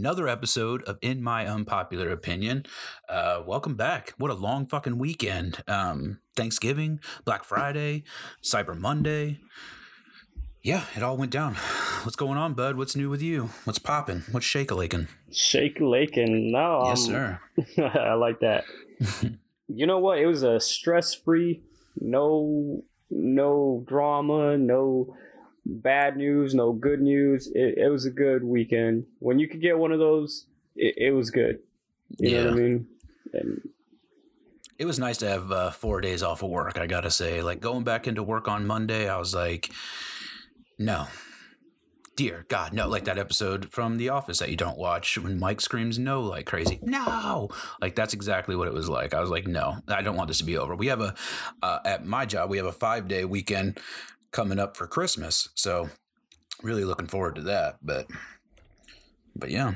another episode of In My Unpopular Opinion. Uh, welcome back. What a long fucking weekend. Um, Thanksgiving, Black Friday, Cyber Monday. Yeah, it all went down. What's going on, bud? What's new with you? What's popping? What's shake a laking? Shake Lakin. No, Yes, um, sir. I like that. you know what? It was a stress free, no, no drama, no bad news, no good news. It, it was a good weekend. When you could get one of those, it, it was good. You know what I mean? And It was nice to have uh, four days off of work, I gotta say. Like going back into work on Monday, I was like, no. Dear God, no. Like that episode from The Office that you don't watch when Mike screams no like crazy. No. Like that's exactly what it was like. I was like, no, I don't want this to be over. We have a, uh, at my job, we have a five day weekend coming up for Christmas. So really looking forward to that. But, but yeah.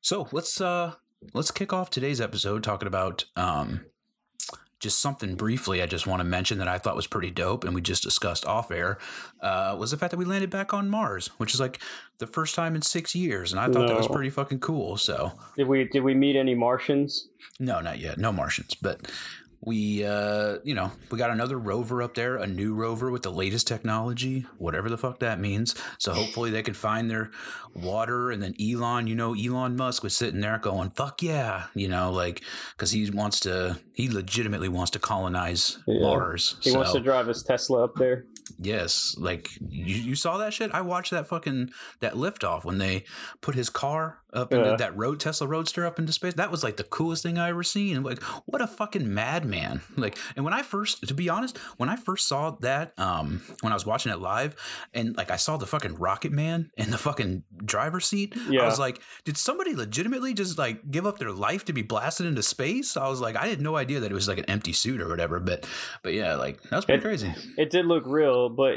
So let's, uh, let's kick off today's episode talking about, um, just something briefly I just want to mention that I thought was pretty dope and we just discussed off air uh, was the fact that we landed back on Mars, which is like the first time in six years. And I thought that was pretty fucking cool. So, did we did we meet any Martians? no, not yet. No Martians. But we, uh, you know, we got another rover up there, a new rover with the latest technology, whatever the fuck that means. So hopefully they can find their water. And then Elon, you know, Elon Musk was sitting there going, fuck yeah, you know, like, because he wants to, he legitimately wants to colonize Yeah. Mars. He wants to drive his Tesla up there. Yes, like you, you saw that shit. I watched that fucking that liftoff when they put his car up into Yeah. that road Tesla Roadster up into space. That was like the coolest thing I ever seen. Like what a fucking madman. Like and when I first to be honest, when I first saw that um when I was watching it live and like I saw the fucking Rocket Man in the fucking driver's seat, I was like, did somebody legitimately just like give up their life to be blasted into space? I was like, I had no idea that it was like an empty suit or whatever, but but yeah, like that was pretty It- crazy. It did look real, but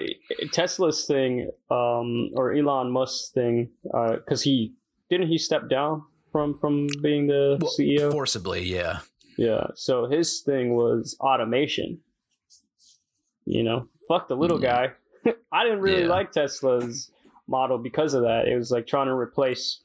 Tesla's thing, um, or Elon Musk's thing, uh because he didn't he step down from from being the Well, CEO. Forcibly, yeah. yeah, so his thing was automation. You know, fuck the little Yeah. guy. I didn't really Yeah. like Tesla's model because of that. It was like trying to replace,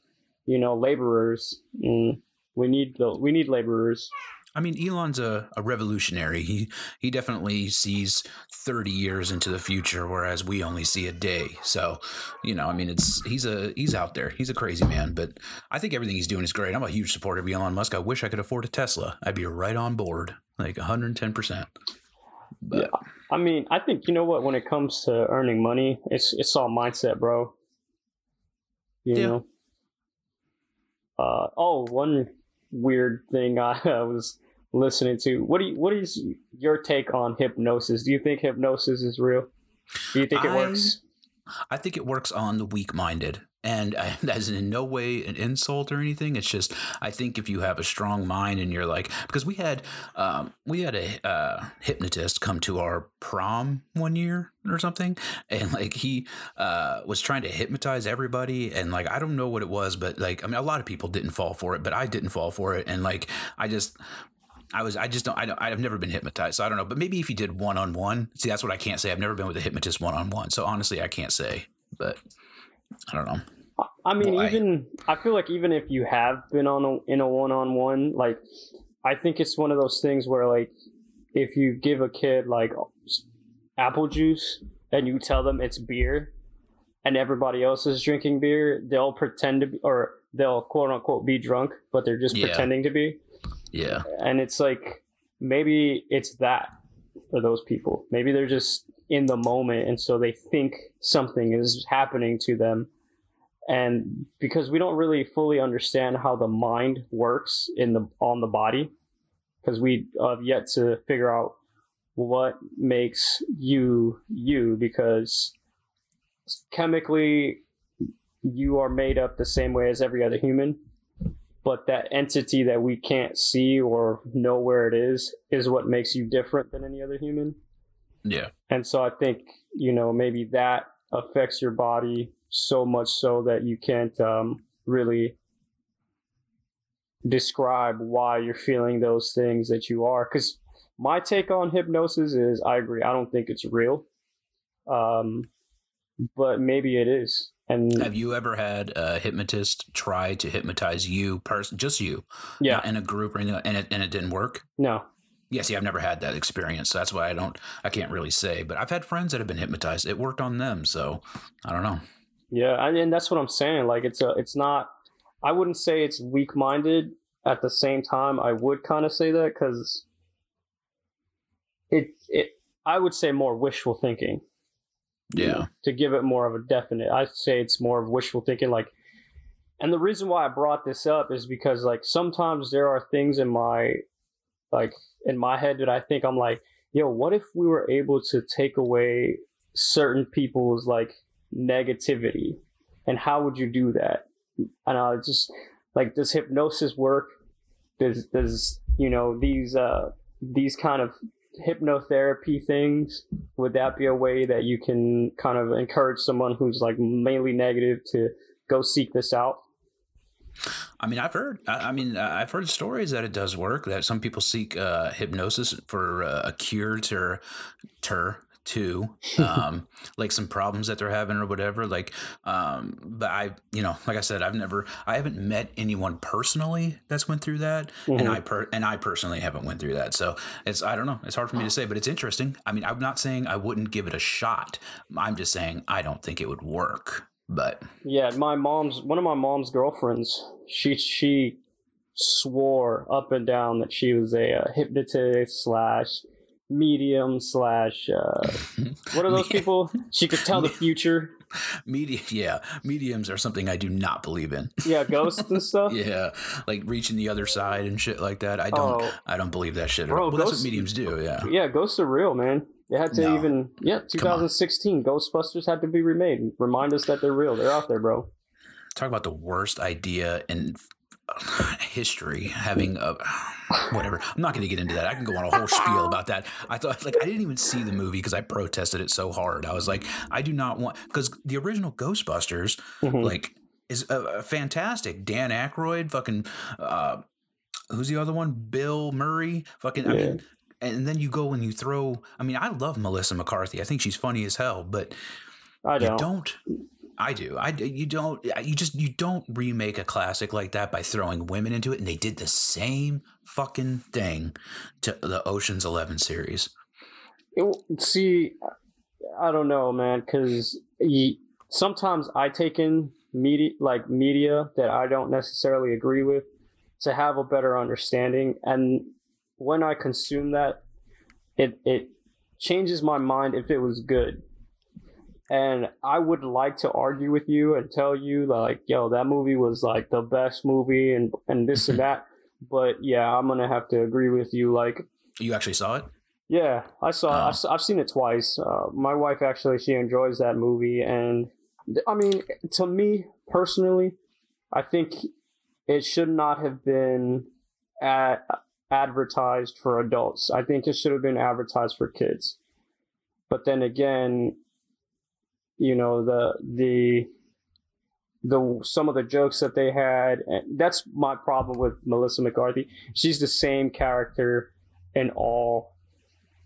you know, laborers. Mm, we need the we need laborers. I mean, Elon's a, a revolutionary. He he definitely sees thirty years into the future, whereas we only see a day. So, you know, I mean, it's he's a he's out there. He's a crazy man, but I think everything he's doing is great. I'm a huge supporter of Elon Musk. I wish I could afford a Tesla. I'd be right on board, like 110. percent But I mean, I think you know what. When it comes to earning money, it's it's all mindset, bro. You Yeah. know. Uh oh, one weird thing I, was listening to. What do you, what is your take on hypnosis? Do you think hypnosis is real? Do you think it I- works? I think it works on the weak minded. And I, that is in no way an insult or anything. It's just I think if you have a strong mind and you're like because we had um, we had a uh, hypnotist come to our prom one year or something, and like he uh, was trying to hypnotize everybody, and like I don't know what it was, but like I mean a lot of people didn't fall for it, but I didn't fall for it, and like I just I was I just don't I don't I've never been hypnotized, so I don't know. But maybe if you did one on one, see that's what I can't say. I've never been with a hypnotist one on one, so honestly I can't say. But I don't know. I mean, Why? even I feel like even if you have been on a, in a one on one, like I think it's one of those things where like if you give a kid like apple juice and you tell them it's beer, and everybody else is drinking beer, they'll pretend to be or they'll quote unquote be drunk, but they're just Yeah. pretending to be, Yeah, and it's like maybe it's that for those people. Maybe they're just in the moment, and so they think something is happening to them. And because we don't really fully understand how the mind works in the on the body because we have yet to figure out what makes you you because chemically you are made up the same way as every other human but that entity that we can't see or know where it is is what makes you different than any other human yeah, and so I think, you know, maybe that affects your body so much so that you can't um, really describe why you're feeling those things that you are. Because my take on hypnosis is I agree. I don't think it's real. Um, but maybe it is. And Have you ever had a hypnotist try to hypnotize you, person, just you, yeah, in a group or anything, and it and it didn't work? no, Yeah, see, I've never had that experience, so that's why I don't, I can't really say. But I've had friends that have been hypnotized. It worked on them, so I don't know. yeah, and, and that's what I'm saying. Like it's a, it's not. I wouldn't say it's weak minded. At the same time, I would kind of say that because it, it, I would say more wishful thinking. Yeah, to give it more of a definite i say it's more of wishful thinking like and the reason why i brought this up is because like sometimes there are things in my like in my head that i think i'm like yo what if we were able to take away certain people's like negativity? And how would you do that? And i just like does hypnosis work? Does does you know these uh these kind of hypnotherapy things would that be a way that you can kind of encourage someone who's like mainly negative to go seek this out I mean, I've heard, I, mean, I've heard stories that it does work. That some people seek uh, hypnosis for uh, a cure to, to, to, um, like some problems that they're having or whatever. Like, um, but I, you know, like I said, I've never, I haven't met anyone personally that's went through that, and Mhm. I per, and I personally haven't went through that. So it's, I don't know, it's hard for me to say, but it's interesting. I mean, I'm not saying I wouldn't give it a shot. I'm just saying I don't think it would work. But yeah my mom's one of my mom's girlfriends she she swore up and down that she was a, uh hypnotist slash medium slash uh, what are those people she could tell the future media, yeah, mediums are something I do not believe in. yeah ghosts and stuff Yeah, like reaching the other side and shit like that. I don't. Oh. I don't believe that shit. Bro. Well, that's what mediums do. Yeah. Yeah, ghosts are real, man. They had to No. even yeah, 2016 Ghostbusters had to be remade. Remind us that they're real. They're out there, bro. Talk about the worst idea in history. Having a whatever. I'm not going to get into that. I can go on a whole spiel about that. I thought like I didn't even see the movie because I protested it so hard. I was like, I do not want because the original Ghostbusters Mhm. like is uh, uh, fantastic. Dan Aykroyd, fucking. Uh, Who's the other one? Bill Murray. Fucking. I mean, and then you go and you throw. I mean, I love Melissa McCarthy. I think she's funny as hell. But I you don't. I do. I you don't. You just you don't remake a classic like that by throwing women into it. And they did the same fucking thing to the Ocean's Eleven series. See, I don't know, man, because sometimes I take in media, like media that I don't necessarily agree with, to have a better understanding, and when I consume that, it it changes my mind if it was good. And I would like to argue with you and tell you like, yo, that movie was like the best movie and and this and that. But yeah, I'm gonna have to agree with you. Like, You actually saw it? yeah, I saw. I s- I've seen it twice. Uh, my wife actually she enjoys that movie, and I mean, to me personally, I think it should not have been at, advertised for adults. I think it should have been advertised for kids. But then again, you know the the the some of the jokes that they had and that's my problem with Melissa McCarthy. She's the same character in all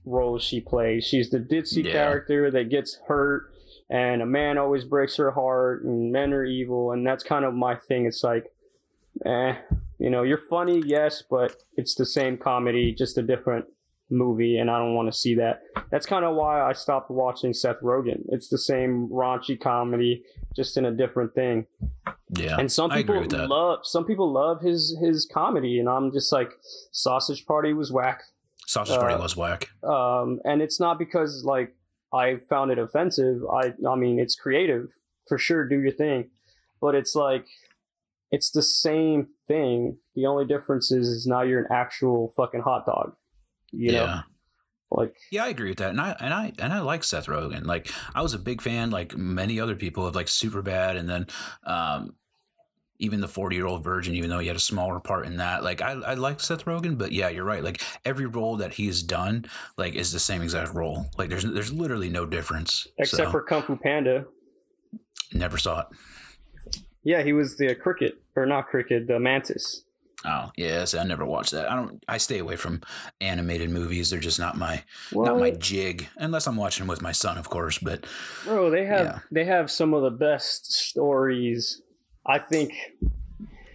roles she plays. She's the ditzy Yeah. character that gets hurt and a man always breaks her heart and men are evil and that's kind of my thing. It's like eh, you know, you're funny, yes, but it's the same comedy, just a different movie and I don't want to see that. That's kind of why I stopped watching Seth Rogen. It's the same raunchy comedy, just in a different thing. Yeah. And some people love some people love his his comedy, and I'm just like, Sausage Party was whack. Sausage Party uh, was whack. Um, and it's not because like I found it offensive. I I mean it's creative for sure. Do your thing, but it's like it's the same thing. The only difference is, is now you're an actual fucking hot dog. You yeah. know, like Yeah, I agree with that, and I and I and I like Seth Rogen. Like I was a big fan, like many other people, of like Superbad, and then um, even the Forty Year Old Virgin. Even though he had a smaller part in that, like I I like Seth Rogen, but yeah, you're right. Like every role that he's done, like is the same exact role. Like there's there's literally no difference. except So, for Kung Fu Panda. never saw it. Yeah, he was the cricket or not cricket, the mantis. Oh yes, I never watched that. I don't. I stay away from animated movies. They're just not my not my jig. Unless I'm watching with my son, of course. But Bro, they have Yeah. they have some of the best stories. I think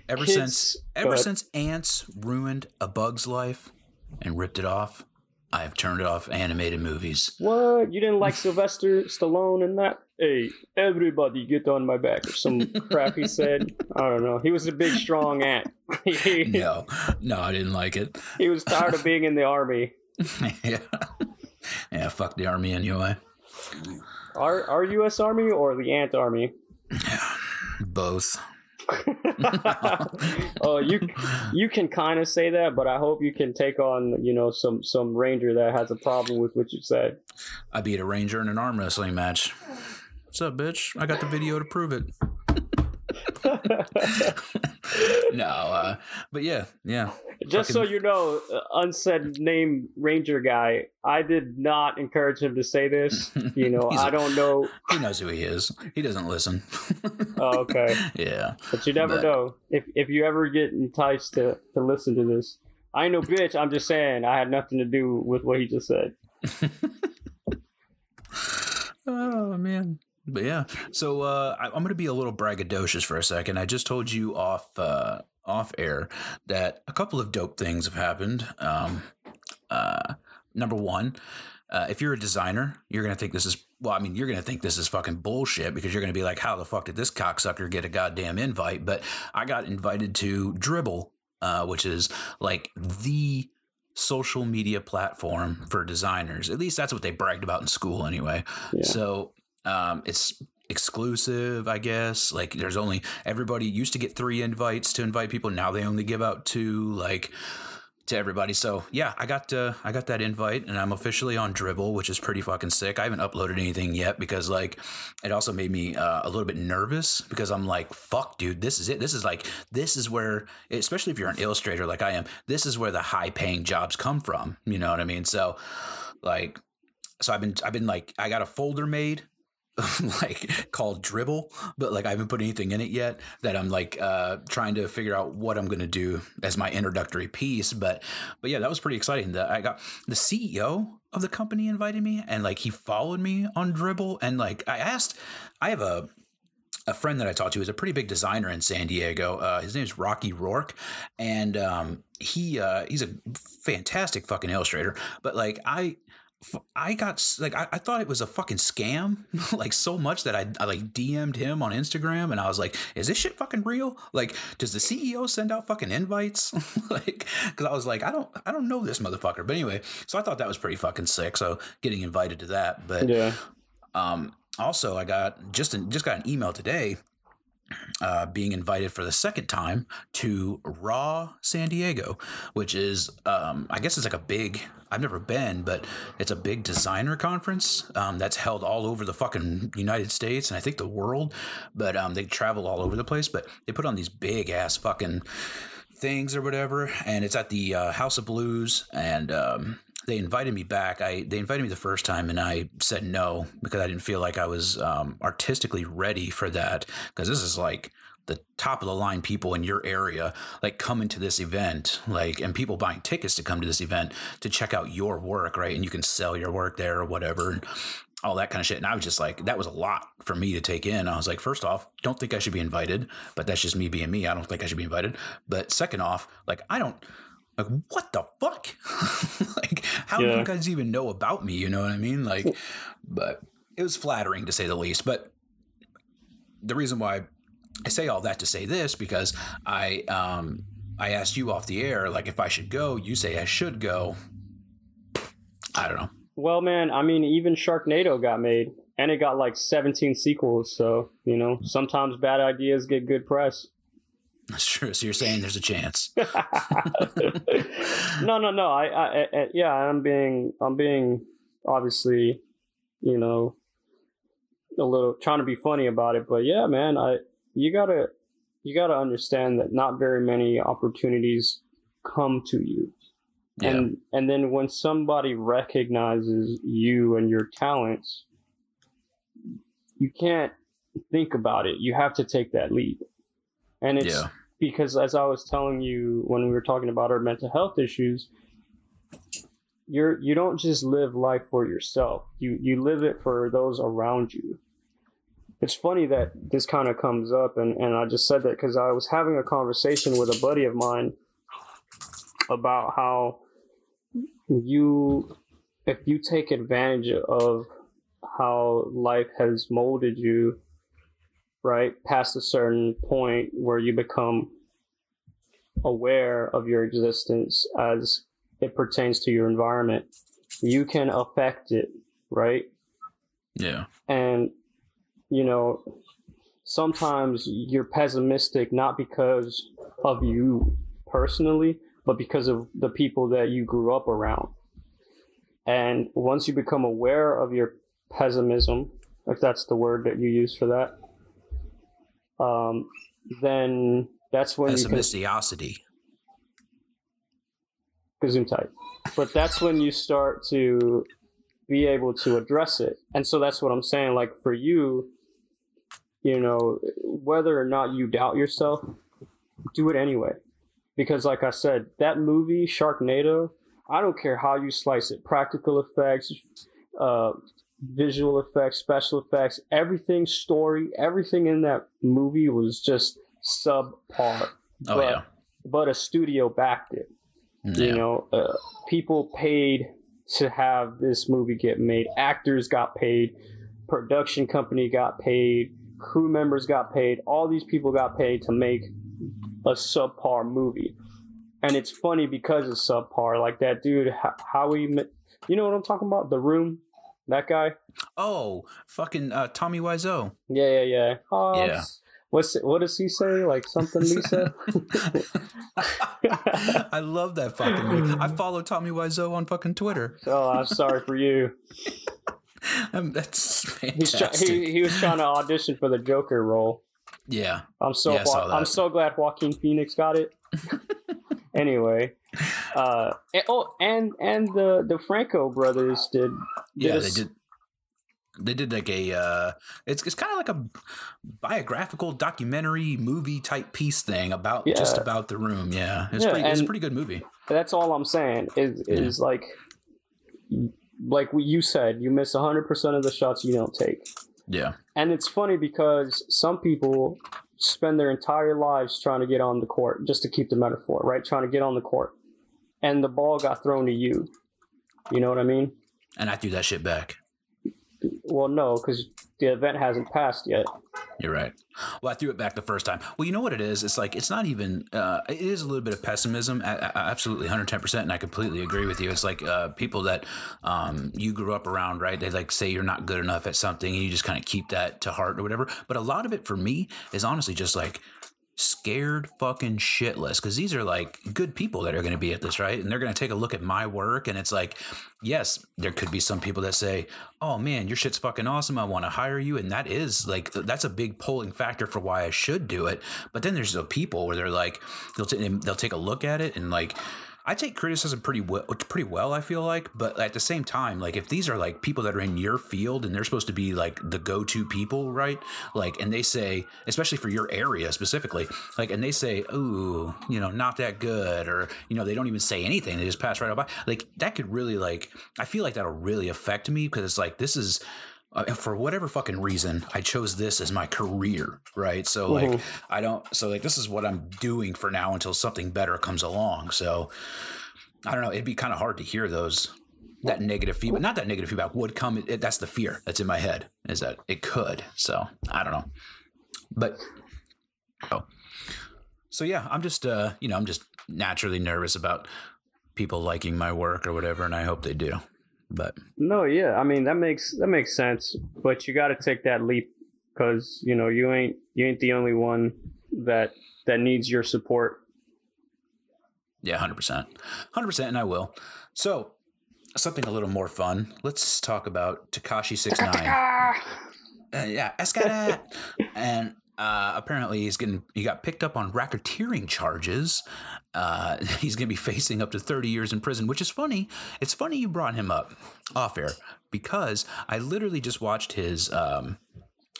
ever Kids- since ever ahead. since ants ruined a bug's life and ripped it off, I have turned off animated movies. what you didn't like Sylvester Stallone in that. Hey, everybody get on my back or some crap he said. I don't know. He was a big strong ant. No, no, I didn't like it. he was tired of being in the army. yeah, yeah. Fuck the army anyway. Our our U.S. Army or the Ant Army? Both. oh, you you can kind of say that, but I hope you can take on you know some some ranger that has a problem with what you said. I beat a ranger in an arm wrestling match. What's up, bitch? I got the video to prove it. no, uh, but yeah, yeah. Just so you know, uh, unsaid name ranger guy. I did not encourage him to say this. You know, I don't know. He knows who he is. He doesn't listen. Oh, okay, yeah. but you never But- know if if you ever get enticed to to listen to this. I know, bitch. I'm just saying I had nothing to do with what he just said. Oh man. But yeah. So uh, I, I'm going to be a little braggadocious for a second. I just told you off uh, off air that a couple of dope things have happened. Um, uh, number one, uh, if you're a designer, you're going to think this is well. I mean, you're going to think this is fucking bullshit because you're going to be like, "How the fuck did this cocksucker get a goddamn invite?" But I got invited to Dribbble, uh, which is like the social media platform for designers. At least that's what they bragged about in school, anyway. Yeah. So um, it's exclusive, I guess. Like there's only everybody used to get three invites to invite people. Now they only give out two, like to everybody. So yeah, I got uh, I got that invite, and I'm officially on Dribbble, which is pretty fucking sick. I haven't uploaded anything yet because like it also made me uh, a little bit nervous because I'm like, fuck, dude, this is it. This is like this is where, especially if you're an illustrator like I am, this is where the high paying jobs come from. You know what I mean? So like so I've been I've been like I got a folder made like called dribbble but like i haven't put anything in it yet that i'm like uh trying to figure out what i'm gonna do as my introductory piece but but yeah that was pretty exciting that i got the ceo of the company invited me and like he followed me on dribbble and like i asked i have a a friend that I talked to is a pretty big designer in San Diego. Uh, his name is Rocky Rourke, and um, he uh, he's a fantastic fucking illustrator. But like I, I got like I, I thought it was a fucking scam, like so much that I, I like DM'd him on Instagram, and I was like, "Is this shit fucking real? Like, does the CEO send out fucking invites? like, because I was like, I don't I don't know this motherfucker. But anyway, so I thought that was pretty fucking sick. So getting invited to that, but Yeah. um, also, I got just an, just got an email today, uh, being invited for the second time to Raw San Diego, which is um, I guess it's like a big. I've never been, but it's a big designer conference um, that's held all over the fucking United States and I think the world. But um, they travel all over the place. But they put on these big ass fucking things or whatever, and it's at the uh, House of Blues, and um, they invited me back. I they invited me the first time, and I said no because I didn't feel like I was um, artistically ready for that. Because this is like the top of the line people in your area like coming to this event like and people buying tickets to come to this event to check out your work right and you can sell your work there or whatever and all that kind of shit and i was just like that was a lot for me to take in i was like first off don't think i should be invited but that's just me being me i don't think i should be invited but second off like i don't like what the fuck like how do you guys even know about me you know what i mean like but it was flattering to say the least but the reason why I say all that to say this because I um I asked you off the air like if I should go, you say I should go. I don't know. Well, man, I mean, even Sharknado got made, and it got like 17 sequels. So you know, sometimes bad ideas get good press. True. So you're saying there's a chance. no, no, no. I, I, I, yeah, I'm being, I'm being, obviously, you know, a little trying to be funny about it. But yeah, man, I, you gotta, you gotta understand that not very many opportunities come to you. Yeah. And and then when somebody recognizes you and your talents, you can't think about it. You have to take that leap. And it's Yeah. Because as I was telling you when we were talking about our mental health issues, you're you don't just live life for yourself. You you live it for those around you. It's funny that this kind of comes up, and, and I just said that because I was having a conversation with a buddy of mine about how you, if you take advantage of how life has molded you, right, past a certain point where you become aware of your existence as it pertains to your environment, you can affect it, right? Yeah. And, you know, sometimes you're pessimistic not because of you personally, but because of the people that you grew up around. And once you become aware of your pessimism, if that's the word that you use for that, um, then that's when can Pessimistiosity. Gesundheit. But that's when you start to be able to address it. And so that's what I'm saying. Like for you, you know, whether or not you doubt yourself, do it anyway. Because like I said, that movie, Sharknado, I don't care how you slice it, practical effects, uh, visual effects, special effects, everything, story, everything in that movie was just subpar. Oh but, yeah. But a studio backed it. Yeah. You know, uh, people paid to have this movie get made. Actors got paid. Production company got paid. Crew members got paid. All these people got paid to make a subpar movie. And it's funny because it's subpar. Like that dude, Ho- Howie, you know what I'm talking about? The Room, that guy. Oh, fucking uh, Tommy Wiseau. Yeah, yeah, yeah. Oh, Yeah. What's what does he say? Like something Lisa? I love that fucking movie. I follow Tommy Wiseau on fucking Twitter. oh, I'm sorry for you. Um, that's He's try- he, he was trying to audition for the Joker role. yeah. I'm so Yeah, I saw wa- I'm so glad Joaquin Phoenix got it. anyway, uh, and, oh, and and the the Franco brothers did. did Yeah, a they did. They did like a. Uh, it's it's kind of like a biographical documentary movie type piece thing about just about the room. Yeah, it's Yeah, pretty. It's a pretty good movie. That's all I'm saying. Is Yeah. is like, like what you said, you miss 100 percent of the shots you don't take. Yeah, And it's funny because some people spend their entire lives trying to get on the court, just to keep the metaphor, right? Trying to get on the court. And the ball got thrown to you. You know what I mean? and I threw that shit back. Well, no, because the event hasn't passed yet. You're right. Well, I threw it back the first time. Well, you know what it is? It's like it's not even. Uh, it is a little bit of pessimism. Absolutely, 110, percent and I completely agree with you. It's like uh, people that um, you grew up around, right? They like say you're not good enough at something, and you just kind of keep that to heart or whatever. But a lot of it for me is honestly just like scared fucking shitless because these are like good people that are going to be at this right? And they're going to take a look at my work and it's like yes there could be some people that say oh man your shit's fucking awesome. I want to hire you. And that is like that's a big polling factor for why i should do it. But then there's the people where they're like they'll, t- they'll take a look at it and like I take criticism pretty well, pretty well. I feel like, but at the same time, like if these are like people that are in your field and they're supposed to be like the go-to people, right? Like, and they say, especially for your area specifically, like, and they say, "Ooh, you know, not that good," or you know, they don't even say anything; they just pass right by. Like that could really, like, I feel like that'll really affect me because it's like this is uh, for whatever fucking reason, I chose this as my career, right? So like, Mhm. I don't. So like, this is what I'm doing for now until something better comes along. So I don't know. It'd be kind of hard to hear those that negative feedback. Not that negative feedback would come. It- that's the fear that's in my head is that it could. So I don't know, but oh, so yeah, I'm just uh, you know, I'm just naturally nervous about people liking my work or whatever, and I hope they do. But No, yeah, I mean that makes that makes sense, but you got to take that leap because you know you ain't you ain't the only one that that needs your support. Yeah, hundred percent, hundred percent, and I will. So, something a little more fun. Let's talk about Tekashi Six Nine. Uh, yeah, Escada, and uh, apparently he's getting he got picked up on racketeering charges. Uh, he's going to be facing up to thirty years in prison, which is funny. It's funny you brought him up off air because I literally just watched his um,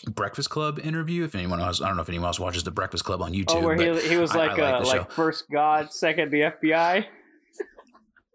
Breakfast Club interview. If anyone else, I don't know if anyone else watches the Breakfast Club on YouTube. Oh, where he, he was I- I like, like uh, like first God, second the FBI.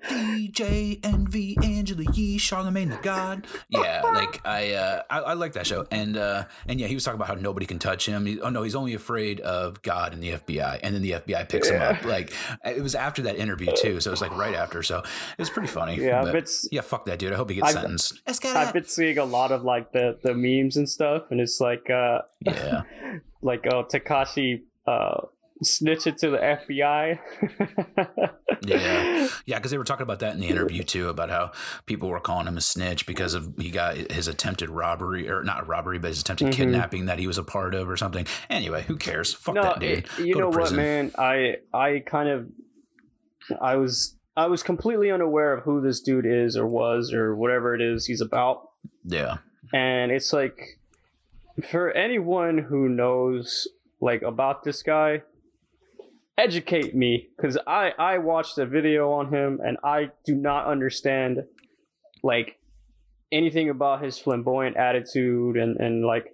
DJ Envy, Angela Yee, Charlemagne the God. Yeah, like I, uh, I, I like that show, and uh, and yeah, he was talking about how nobody can touch him. He, oh no, he's only afraid of God and the FBI, and then the FBI picks him up. Like it was after that interview too, so it was like right after. So it was pretty funny. Yeah, but, but yeah, fuck that dude. I hope he gets I've- sentenced. I've been seeing a lot of like the the memes and stuff, and it's like uh Yeah, like oh Tekashi uh snitch it to the FBI. yeah, yeah. Because they were talking about that in the interview too, about how people were calling him a snitch because of he got his attempted robbery or not robbery, but his attempted Mhm. kidnapping that he was a part of or something. Anyway, who cares? Fuck no, that dude. it- you Go know what, man? I I kind of I was I was completely unaware of who this dude is or was or whatever it is he's about. Yeah, and it's like for anyone who knows like about this guy educate me because i i watched a video on him and i do not understand like anything about his flamboyant attitude and and like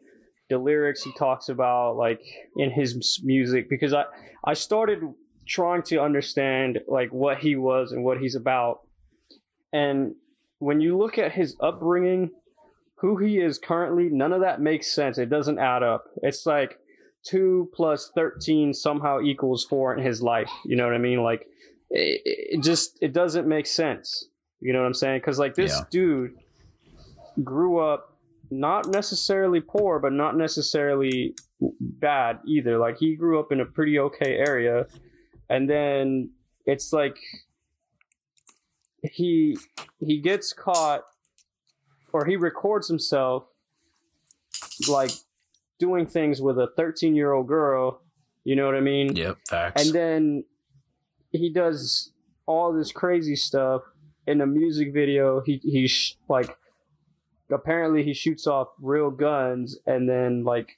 the lyrics he talks about like in his music because i i started trying to understand like what he was and what he's about and when you look at his upbringing who he is currently, none of that makes sense. It doesn't add up. It's like two plus thirteen somehow equals four in his life. You know what I mean? Like it, it just it doesn't make sense. You know what I'm saying? Because like this Yeah. dude grew up not necessarily poor, but not necessarily bad either. Like he grew up in a pretty okay area, and then it's like he he gets caught or he records himself like doing things with a 13 year old girl you know what i mean? Yep, facts. and then he does all this crazy stuff in a music video. He he sh- like apparently he shoots off real guns and then like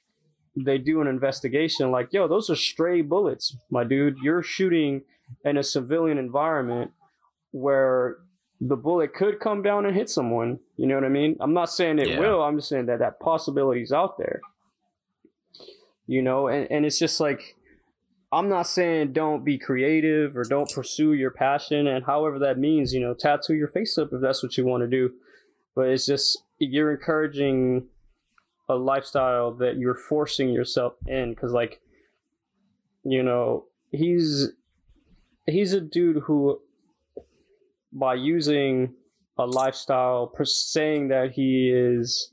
they do an investigation like yo those are stray bullets my dude. You're shooting in a civilian environment where the bullet could come down and hit someone you know what i mean? I'm not saying it Yeah. will i'm just saying that that possibility is out there you know and, and it's just like i'm not saying don't be creative or don't pursue your passion and however that means you know tattoo your face up if that's what you want to do. But it's just you're encouraging a lifestyle that you're forcing yourself in because like you know he's he's a dude who by using a lifestyle saying that he is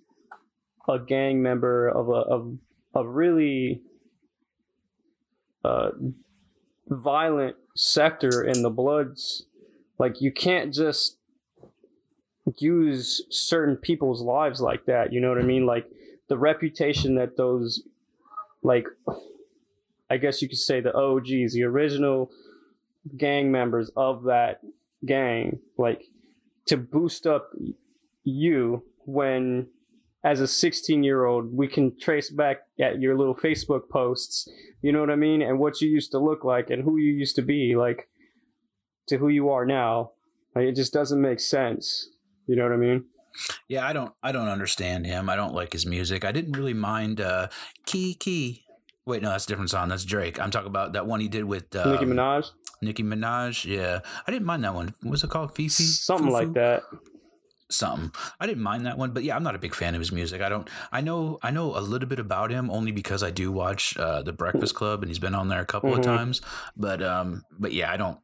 a gang member of a of a really uh, violent sector in the Bloods, like you can't just use certain people's lives like that. You know what I mean? Like the reputation that those, like, I guess you could say the OGs, the original gang members of that gang, like to boost up you when as a 16 year old we can trace back at your little facebook posts you know what i mean and what you used to look like and who you used to be like to who you are now like, it just doesn't make sense you know what i mean yeah, I don't, I don't understand him. I don't like his music. I didn't really mind uh, Key Key. Wait, no, that's a different song. That's Drake. I'm talking about that one he did with um, nicki minaj Nicki Minaj. Yeah, I didn't mind that one. Was it called FEFE? something Fufu? like that something. I didn't mind that one, but yeah, I'm not a big fan of his music. I don't. I know. I know a little bit about him only because I do watch uh, the Breakfast Club, and he's been on there a couple Mhm. of times. But um, but yeah, I don't.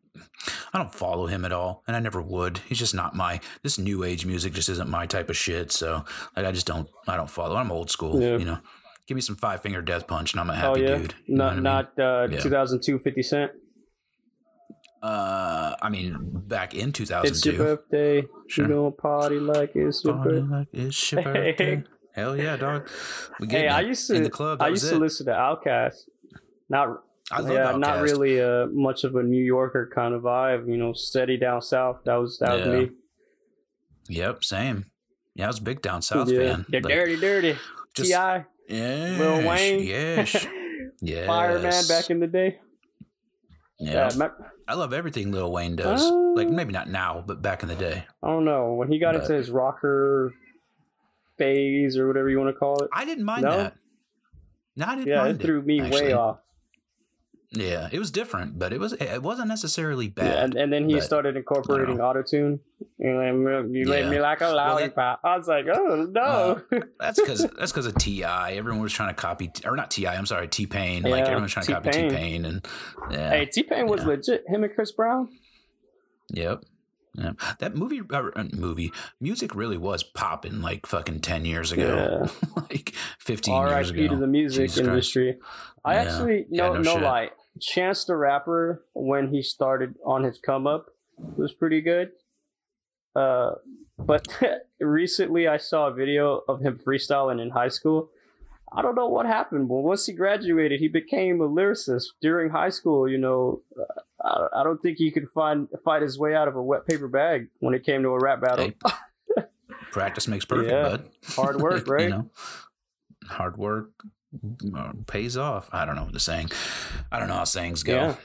I don't follow him at all, and I never would. He's just not my. This new age music just isn't my type of shit. So like, I just don't. I don't follow. I'm old school. Yeah. You know. Give me some five finger death punch, and I'm a oh happy yeah dude. You what not I mean? not uh Yeah. 2002 50 cent Uh, I mean, back in 2002. it's your 2002. birthday Sure. you gonna party like it's your Party birthday like it's your birthday. Hell yeah, dog. We hey getting i it. used in to the club. I used to it. listen to Outkast not yeah, Outkast. not really uh, much of a New Yorker kind of vibe. You know, steady down south. That was that Yeah. was me. Yep, same. Yeah, I was a big down south yeah, fan. yeah Like, dirty, dirty. Ti, Yes, Lil Wayne, Yes. yes. Fireman back in the day. Yeah. I love everything Lil Wayne does. Uh, like maybe not now, but back in the day. I don't know when he got But- into his rocker phase or whatever you want to call it. I didn't mind No? that. No, I didn't Yeah, mind it threw me way off. Yeah, it was different, but it was it wasn't necessarily Yeah, bad. and, and then he but started incorporating autotune. You, let me- you made Yeah. me like a lollipop. I was like, oh no. That's because that's because of Ti. Everyone was trying to copy, or not Ti. I'm sorry, T Pain. Like Yeah, everyone was trying to copy T T-Pain. And yeah, hey, T Pain was legit. Him and Chris Brown. yep. Yeah. That movie, uh, uh, movie, music really was popping like fucking ten years ago, like fifteen years R.I.P. ago. to the music Jesus Christ. I Yeah. actually Yeah, no no no lie. Chance the Rapper when he started on his come up was pretty good. Uh, but recently I saw a video of him freestyling in high school. I don't know what happened, but once he graduated, he became a lyricist during high school. You know, uh, I, I don't think he could find fight his way out of a wet paper bag when it came to a rap battle. Hey, practice makes perfect, Yeah. bud. Hard work, right? You know, hard work pays off. I don't know what the saying. I don't know how sayings go. Yeah.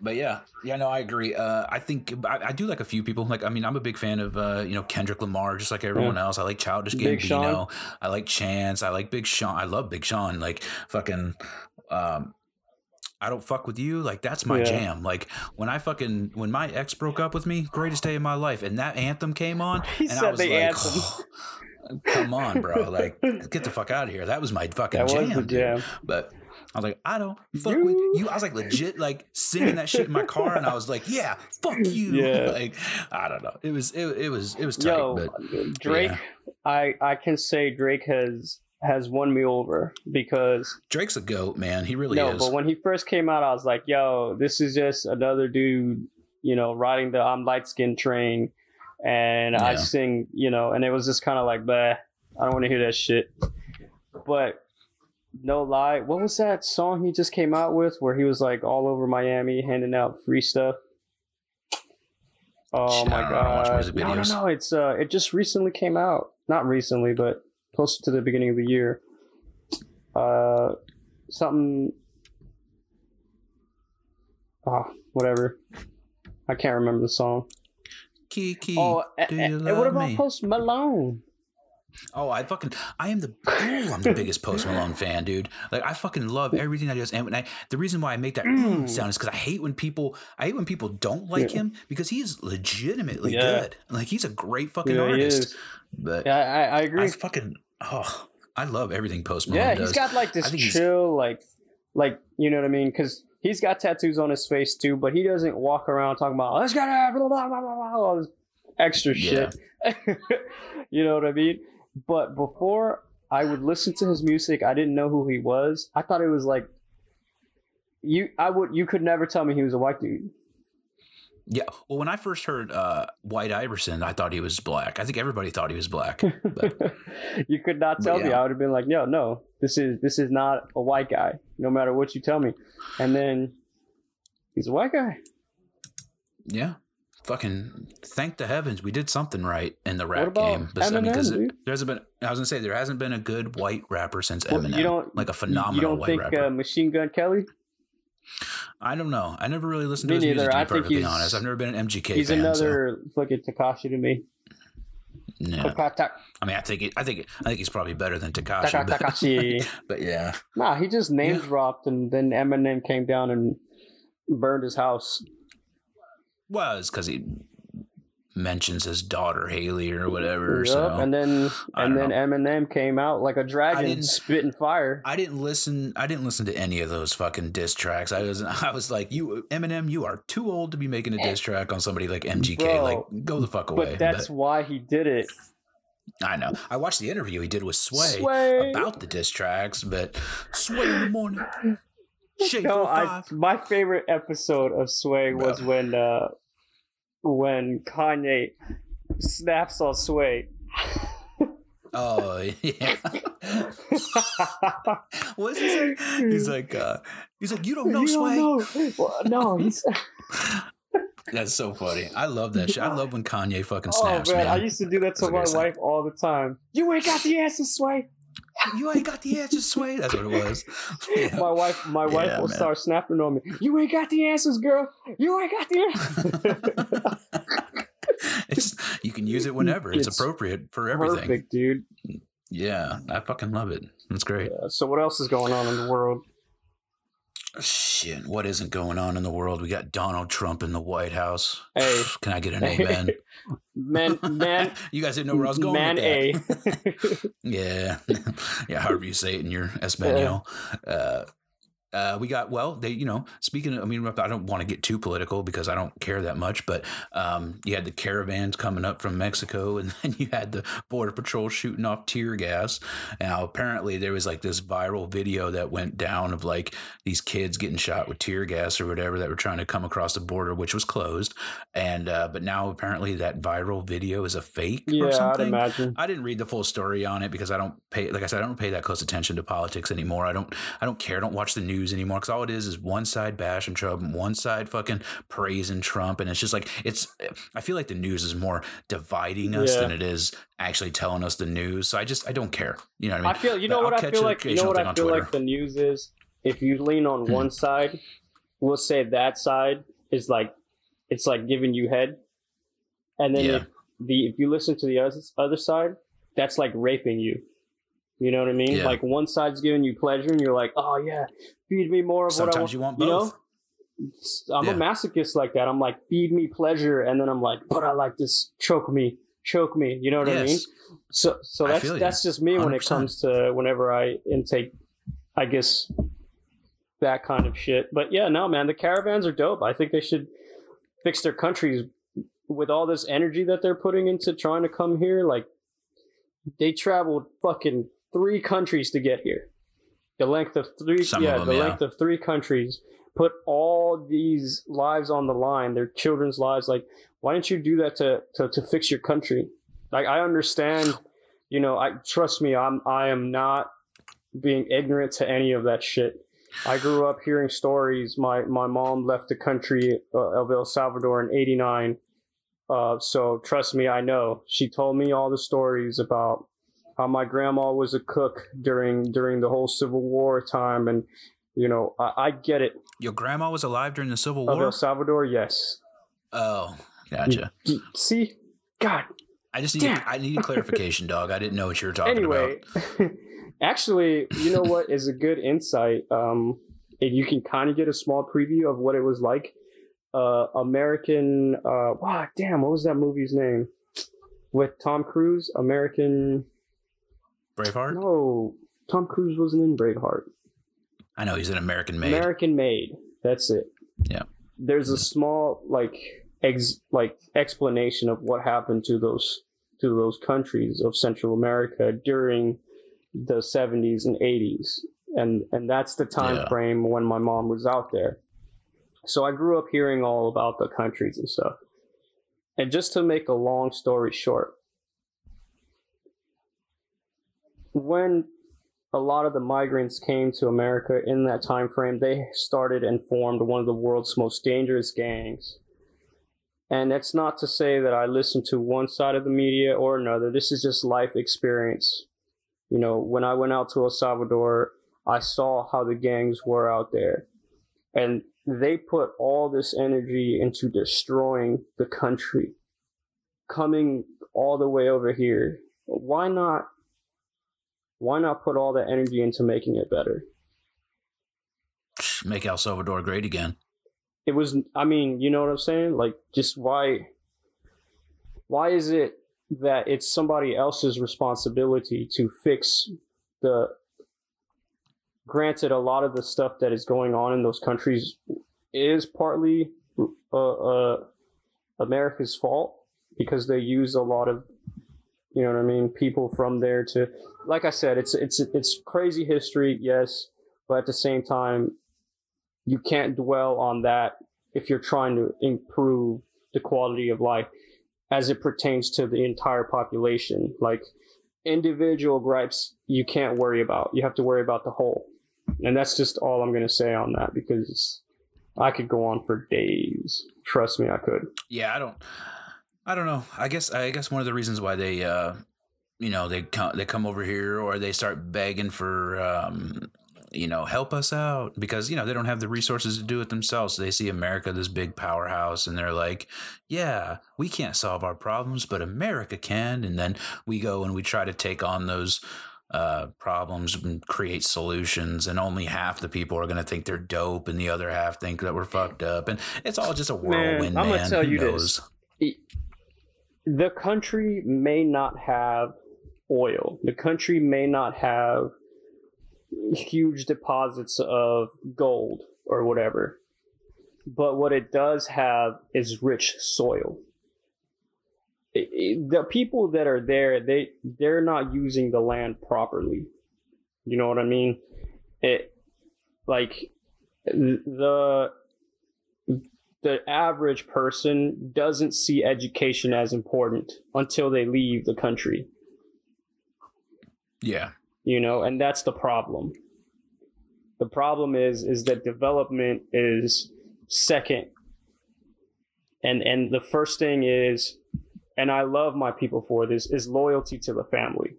But yeah, yeah, no, I agree. Uh, I think I, I do like a few people. Like, I mean, I'm a big fan of uh, you know Kendrick Lamar, just like everyone else. I like Childish Big Gambino. Sean. I like Chance. I like Big Sean. I love Big Sean. Like, fucking. Um, I don't fuck with you. Like that's my Yeah. jam. Like when I fucking when my ex broke up with me, greatest day of my life, and that anthem came on, He and I said was the like, anthem. "Come on, bro! Like, get the fuck out of here." That was my fucking That jam, was dude. jam. But I was like, I don't fuck with You- you. I was like legit like singing that shit in my car, and I was like, yeah, fuck you. Yeah. Like I don't know. It was it, it was it was tight, Yo, but Drake, yeah. I I can say Drake has has won me over because Drake's a goat, man. He really no, is. but when he first came out, I was like, yo, this is just another dude, you know, riding the I'm light skinned train, and I sing, you know, and it was just kind of like, bah, I don't want to hear that shit. But no lie, what was that song he just came out with where he was like all over Miami handing out free stuff? Oh my I don't know, I watch god! music No, no, videos. no! It's uh, it just recently came out. Not recently, but closer to the beginning of the year. Uh, something. Oh, whatever. I can't remember the song. Kiki, Oh, do you and love what about me? Post Malone? Oh, I fucking I am the oh, I'm the biggest Post Malone fan, dude. Like I fucking love everything that he does. And when I the reason why I make that Mm. sound is because I hate when people I hate when people don't like Yeah. him because he's legitimately Yeah. good. Like he's a great fucking Yeah, artist. But Yeah, I, I agree. I fucking oh I love everything Post Malone yeah, does. he's got like this chill, like, like you know what I mean? Because he's got tattoos on his face too, but he doesn't walk around talking about let's get it, blah, blah, blah, blah, blah, all this extra Yeah. shit. you know what I mean? But before I would listen to his music, I didn't know who he was. I thought it was like you. I would. You could never tell me he was a white dude. Yeah. Well, when I first heard uh, White Iverson, I thought he was black. I think everybody thought he was black. You could not tell me. I would have been like, "Yo, no, this is this is not a white guy. No matter what you tell me." And then he's a white guy. yeah. Fucking thank the heavens we did something right in the rap game. But, I mean, because Eminem, there hasn't been. I was gonna say there hasn't been a good white rapper since Well, Eminem. you don't like a phenomenal You don't white think rapper. uh, Machine Gun Kelly? I don't know. I never really listened Me to his music. To be I think he's- honest, I've never been an MGK he's fan. another fucking Tekashi to me. No. I mean, I think it, I think I think he's probably better than Tekashi. Taka- But, Tekashi. but yeah, nah, he just name Yeah. dropped, and then Eminem came down and burned his house. was because he mentions his daughter Haley or whatever. Yup, So and then and then Eminem came out like a dragon, spitting fire. I didn't listen. I didn't listen to any of those fucking diss tracks. I was, I was like, you Eminem, you are too old to be making a diss track on somebody like MGK. Bro, like, go the fuck away. But that's why he did it. I know. I watched the interview he did with Sway, Sway. about the diss tracks, but Sway in the morning, shake No, I my favorite episode of Sway was Bro. when uh when Kanye snaps on Sway. Oh yeah. What's he say? He's like, uh, he's like, you don't know You Sway. know. Well, no, That's so funny. I love that shit. I love when Kanye fucking oh snaps, man, man. I used to do that to my wife all the time. You ain't got the answer, Sway. You ain't got the answers, Sway. That's what it was. Yeah. My wife, my wife Yeah, will man. start snapping on me. You ain't got the answers, girl. You ain't got the answers. it's you can use it whenever it's, It's appropriate for everything. Perfect, dude. Yeah, I fucking love it. That's great. Yeah, so what else is going on in the world? Shit, what isn't going on in the world? We got Donald Trump in the White House. Hey. Can I get an amen? Man, man, you guys didn't know where I was going. man, a. Yeah, yeah. However you say it in your Espanol. Uh, uh, we got well. They, you know, speaking. Of, I mean, I don't want to get too political because I don't care that much. But um, you had the caravans coming up from Mexico, and then you had the border patrol shooting off tear gas. Now, apparently, there was like this viral video that went down of like these kids getting shot with tear gas or whatever that were trying to come across the border, which was closed. And uh, but now apparently that viral video is a fake yeah, or I'd imagine. I didn't read the full story on it because I don't pay, like I said, I don't pay that close attention to politics anymore. I don't, I don't care. I don't watch the news anymore because all it is is one side bashing Trump, and one side fucking praising Trump, and it's just like it's. I feel like the news is more dividing us Yeah. than it is actually telling us the news. So I just, I don't care. You know what I mean? I feel you know I'll what I feel like. You know what I feel like the news is. If you lean on Hmm. one side, we'll say that side is like it's like giving you head, and then Yeah. if the if you listen to the other other side, that's like raping you. You know what I mean? Yeah. Like one side's giving you pleasure, and you're like, oh yeah, feed me more of what I Sometimes want. you want You know? both. I'm Yeah. a masochist like that. I'm like, feed me pleasure, and then I'm like, but I like this. Choke me, choke me. You know what I mean? So, so that's that's just me when it comes to whenever I intake, I guess, that kind of shit. But yeah, no, man, the caravans are dope. I think they should fix their countries with all this energy that they're putting into trying to come here. Like, they traveled fucking three countries to get here. The length of three, Some of yeah, them, the yeah. length of three countries. Put all these lives on the line, their children's lives. Like, why didn't you do that to to, to fix your country? Like, I understand, you know. I trust me. I'm I am not being ignorant to any of that shit. I grew up hearing stories. My my mom left the country uh, of El Salvador in '89. Uh, so trust me, I know. She told me all the stories about how my grandma was a cook during during the whole Civil War time, and you know I, I get it. Your grandma was alive during the Civil Of War. El Salvador, yes. Oh, gotcha. See, God. I just need, Damn. I need clarification, dog. I didn't know what you were talking Anyway, about. actually, you know what is a good insight? Um, and you can kind of get a small preview of what it was like. Uh, American. Uh, wow, damn, what was that movie's name? With Tom Cruise, American. Braveheart. No, Tom Cruise wasn't in Braveheart. I know he's an American made. American Made. That's it. Yeah. There's a small like ex like explanation of what happened to those to those countries of Central America during the 70s and 80s, and and that's the time Yeah. frame when my mom was out there. So I grew up hearing all about the countries and stuff. And just to make a long story short, when a lot of the migrants came to America in that time frame, they started and formed one of the world's most dangerous gangs. And that's not to say that I listen to one side of the media or another. This is just life experience. You know, when I went out to El Salvador, I saw how the gangs were out there. And they put all this energy into destroying the country, coming all the way over here. Why not why not put all that energy into making it better? Make El Salvador great again. It was I mean, you know what I'm saying? Like just why why is it that it's somebody else's responsibility to fix the granted a lot of the stuff that is going on in those countries is partly uh, uh, America's fault because they use a lot of you know what I mean people from there to like I said it's it's it's crazy history yes but at the same time you can't dwell on that if you're trying to improve the quality of life as it pertains to the entire population. Like individual gripes you can't worry about. You have to worry about the whole. And that's just all i'm going to say on that because i could go on for days. Trust me i could. Yeah, I don't. I don't know. I guess. I guess one of the reasons why they, uh, you know, they come they come over here or they start begging for, um, you know, help us out because you know they don't have the resources to do it themselves. So they see America this big powerhouse and they're like, yeah, we can't solve our problems, but America can. And then we go and we try to take on those uh, problems and create solutions, and only half the people are going to think they're dope, and the other half think that we're fucked up, and it's all just a whirlwind. Man, I'm gonna tell you knows? this: the country may not have oil. The country may not have huge deposits of gold or whatever, but what it does have is rich soil. The people that are there, they they're not using the land properly. You know what I mean? It like the the average person doesn't see education as important until they leave the country. Yeah. You know, and that's the problem. The problem is is that development is second. And and the first thing is and I love my people for this is loyalty to the family.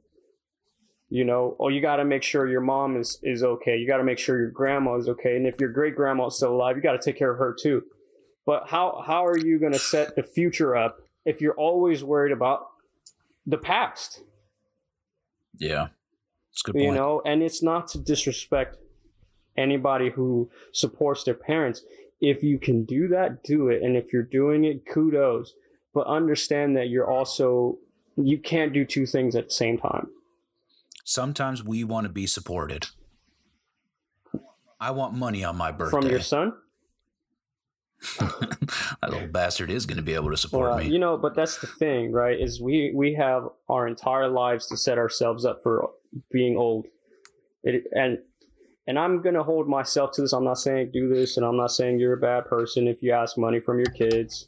You know, oh you got to make sure your mom is is okay. You got to make sure your grandma is okay. And if your great grandma is still alive, you got to take care of her too. But how how are you going to set the future up if you're always worried about the past? Yeah. It's good point. You know, and it's not to disrespect anybody who supports their parents. If you can do that, do it. And if you're doing it, kudos. But understand that you're also you can't do two things at the same time. Sometimes we want to be supported. I want money on my birthday. From your son? That little bastard is going to be able to support well, me. You know, but that's the thing, right? Is we we have our entire lives to set ourselves up for being old. It, and and I'm gonna hold myself to this. I'm not saying do this, and I'm not saying you're a bad person if you ask money from your kids.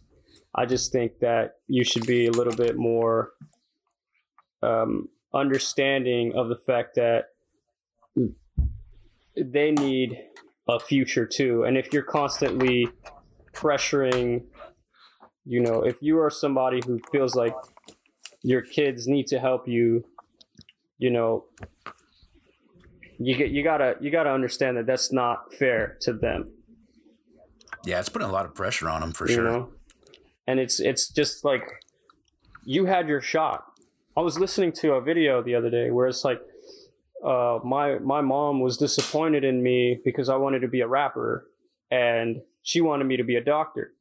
I just think that you should be a little bit more um, understanding of the fact that they need a future too. And if you're constantly pressuring, you know, if you are somebody who feels like your kids need to help you you know, you get you gotta you gotta understand that that's not fair to them. Yeah, it's putting a lot of pressure on them for you sure. Know? And it's it's just like you had your shot. I was listening to a video the other day where it's like uh, my my mom was disappointed in me because I wanted to be a rapper and she wanted me to be a doctor.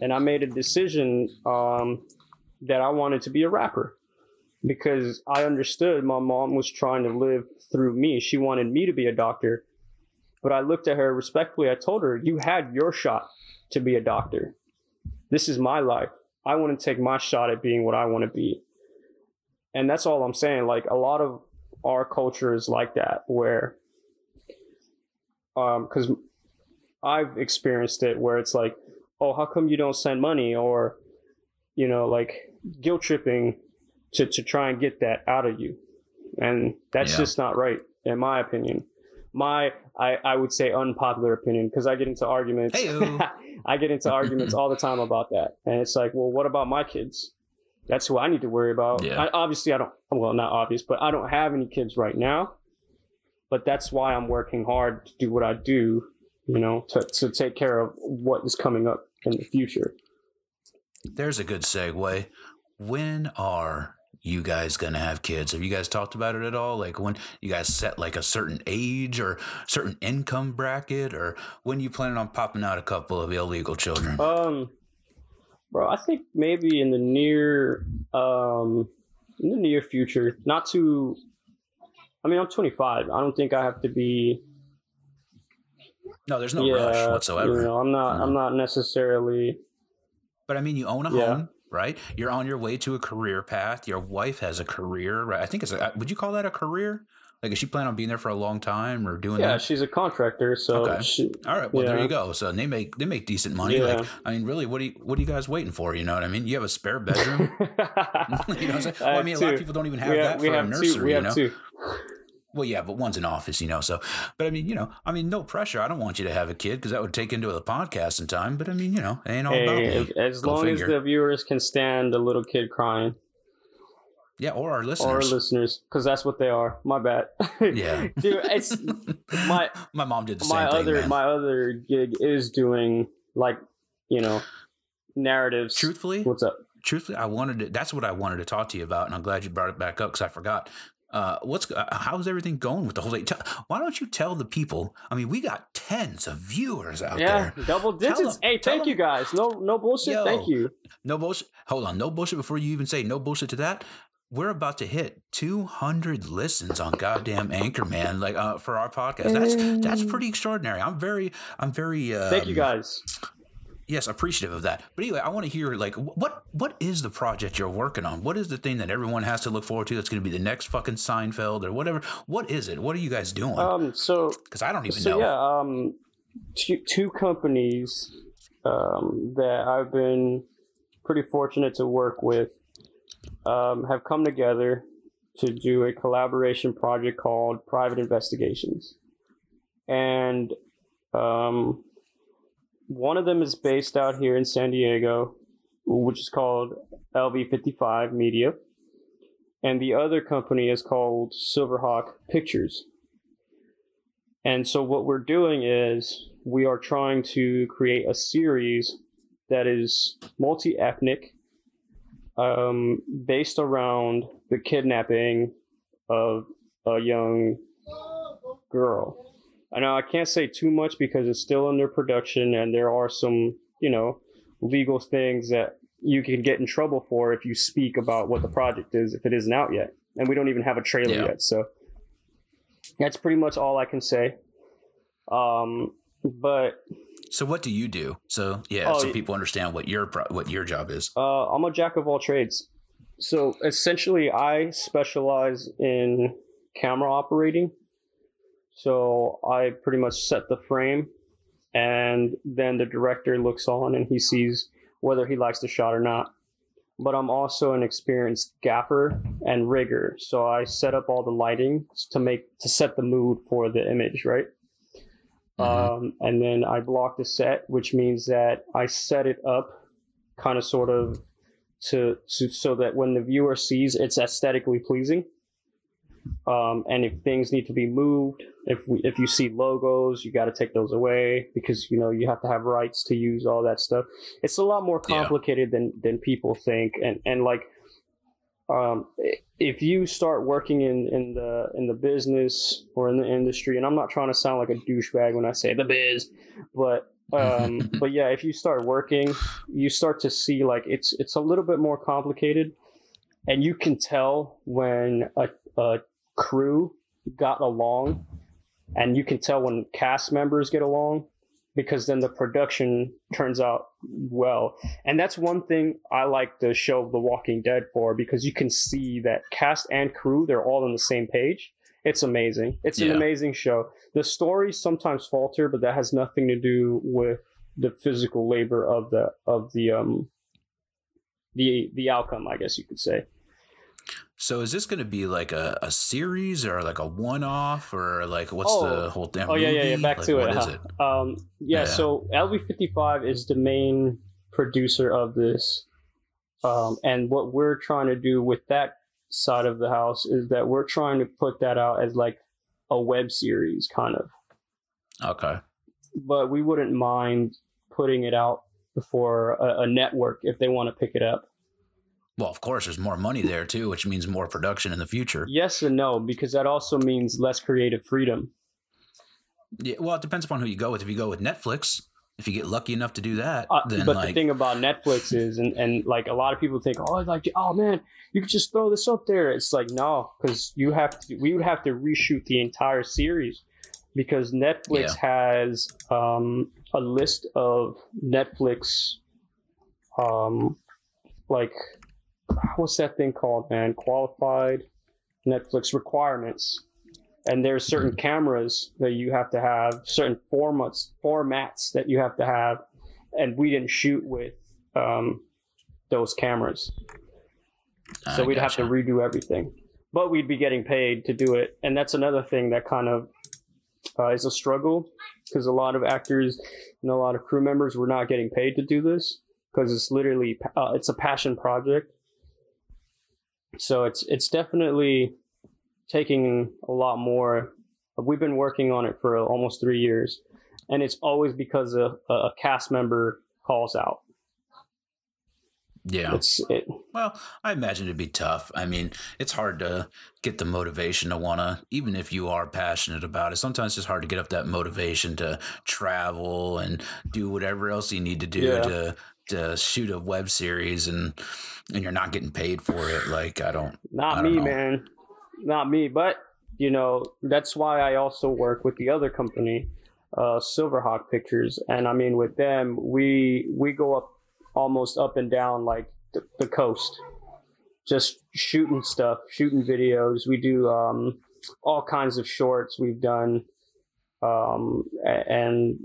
And I made a decision um, that I wanted to be a rapper because I understood my mom was trying to live through me. She wanted me to be a doctor. But I looked at her respectfully. I told her, You had your shot to be a doctor. This is my life. I want to take my shot at being what I want to be. And that's all I'm saying. Like a lot of our culture is like that, where, um, because I've experienced it where it's like, oh, how come you don't send money? Or, you know, like guilt tripping to, to try and get that out of you. And that's yeah. just not right, in my opinion. My, I, I would say unpopular opinion, because I get into arguments. I get into arguments all the time about that. And it's like, well, what about my kids? That's who I need to worry about. Yeah. I, obviously, I don't, well, not obvious, but I don't have any kids right now. But that's why I'm working hard to do what I do, you know, to, to take care of what is coming up in the future. There's a good segue. When are you guys gonna have kids? Have you guys talked about it at all? Like when you guys set like a certain age or certain income bracket, or when you planning on popping out a couple of illegal children? Um, bro, I think maybe in the near um in the near future, not too. I mean, I'm 25. I don't think I have to be. No, there's no yeah, rush whatsoever. You know, I'm not. I'm mm. not necessarily. But I mean, you own a yeah. home right? You're on your way to a career path. Your wife has a career, right? I think it's a, uh, would you call that a career? Like, is she planning on being there for a long time or doing yeah, that? she's a contractor, so okay. She, all right. Well, yeah. there you go. So they make they make decent money. Yeah. Like, I mean, really, what are you what are you guys waiting for? You know what I mean? You have a spare bedroom. you know what I'm saying? Well, I mean, a lot of people don't even have, have that for a nursery. Two. We have you know? two. Well, yeah, but one's in office, you know. So, but I mean, you know, I mean, no pressure. I don't want you to have a kid because that would take into the podcast in time. But I mean, you know, it ain't all hey, about me. As Go long as the viewers can stand a little kid crying. Yeah, or our listeners. Or our listeners, because that's what they are. My bad. Yeah, dude, it's my my mom did the my same other thing, my other gig is doing like you know narratives. Truthfully, what's up? Truthfully, I wanted to. That's what I wanted to talk to you about, and I'm glad you brought it back up because I forgot Uh, what's uh, how's everything going with the whole thing? Tell, why don't you tell the people? I mean, we got tens of viewers out there. yeah, there. double digits. them- hey, thank them- you guys. No, no bullshit. Yo. Thank you. No bullshit. Hold on, no bullshit. Before you even say no bullshit to that, we're about to hit 200 listens on goddamn Anchor, man. Like uh, for our podcast, that's that's pretty extraordinary. I'm very, I'm very. Um, Thank you guys. Yes, appreciative of that. But anyway, I want to hear like what what is the project you're working on? What is the thing that everyone has to look forward to? That's going to be the next fucking Seinfeld or whatever. What is it? What are you guys doing? Um, so Because I don't even so know. yeah, um, two, two companies um, that I've been pretty fortunate to work with um, have come together to do a collaboration project called Private Investigations, and um, one of them is based out here in San Diego, which is called LV55 Media, and the other company is called Silverhawk Pictures. And so what we're doing is we are trying to create a series that is multi-ethnic, um, based around the kidnapping of a young girl. I know I can't say too much because it's still under production, and there are some, you know, legal things that you can get in trouble for if you speak about what the project is if it isn't out yet, and we don't even have a trailer Yeah. yet. So that's pretty much all I can say. Um, but So what do you do? So yeah, Oh, so people understand what your pro- what your job is. uh, I'm a jack of all trades. So essentially, I specialize in camera operating. So I pretty much set the frame, and then the director looks on and he sees whether he likes the shot or not. But I'm also an experienced gaffer and rigger, so I set up all the lighting to make to set the mood for the image, right? Mhm. Um, and then I block the set, which means that I set it up kind of sort of to, to so that when the viewer sees it's aesthetically pleasing. Um, and if things need to be moved, if we, if you see logos, you got to take those away because you know you have to have rights to use all that stuff. It's a lot more Yeah. complicated than than people think, and and like um, if you start working in, in the in the business or in the industry, and I'm not trying to sound like a douchebag when I say the biz, but um, but yeah, if you start working, you start to see like it's it's a little bit more complicated, and you can tell when a, a crew got along, and you can tell when cast members get along, because then the production turns out well. And that's one thing I like the show The Walking Dead for because you can see that cast and crew they're all on the same page. It's amazing. It's an amazing show. The stories sometimes falter, but that has nothing to do with the physical labor of the of the um the the outcome, I guess you could say. So is this going to be like a, a series or like a one off or like what's Oh. the whole damn Oh yeah, yeah, yeah. Back Like, to it. What is huh? it? Um, yeah, Yeah. So LV55 is the main producer of this, um, and what we're trying to do with that side of the house is that we're trying to put that out as like a web series, kind of. Okay. But we wouldn't mind putting it out for a, a network if they want to pick it up. Well, of course, there's more money there too, which means more production in the future. Yes and no, because that also means less creative freedom. Yeah, well, it depends upon who you go with. If you go with Netflix, if you get lucky enough to do that, Uh, then but like the thing about Netflix is, and, and like a lot of people think, oh, like, oh man, you could just throw this up there. It's like no, because you have to. We would have to reshoot the entire series because Netflix has um, a list of Netflix, um, like what's that thing called, man? Qualified Netflix requirements. And there's certain cameras that you have to have, certain formats formats that you have to have, and we didn't shoot with um, those cameras, so I we'd have to redo everything. But we'd be getting paid to do it, and that's another thing that kind of uh, is a struggle because a lot of actors and a lot of crew members were not getting paid to do this because it's literally uh, it's a passion project. So it's it's definitely taking a lot more. We've been working on it for almost three years, and it's always because a, a cast member calls out. Yeah. It's it. Well, I imagine it'd be tough. I mean, it's hard to get the motivation to want to, even if you are passionate about it, sometimes it's just hard to get up that motivation to travel and do whatever else you need to do Yeah. to shoot a web series and and you're not getting paid for it. Like I don't Not I don't me, know. man. Not me. But you know, that's why I also work with the other company, uh, Silverhawk Pictures, and I mean, with them, we we go up almost up and down like the, the coast, just shooting stuff, shooting videos. We do um, all kinds of shorts. We've done, um, and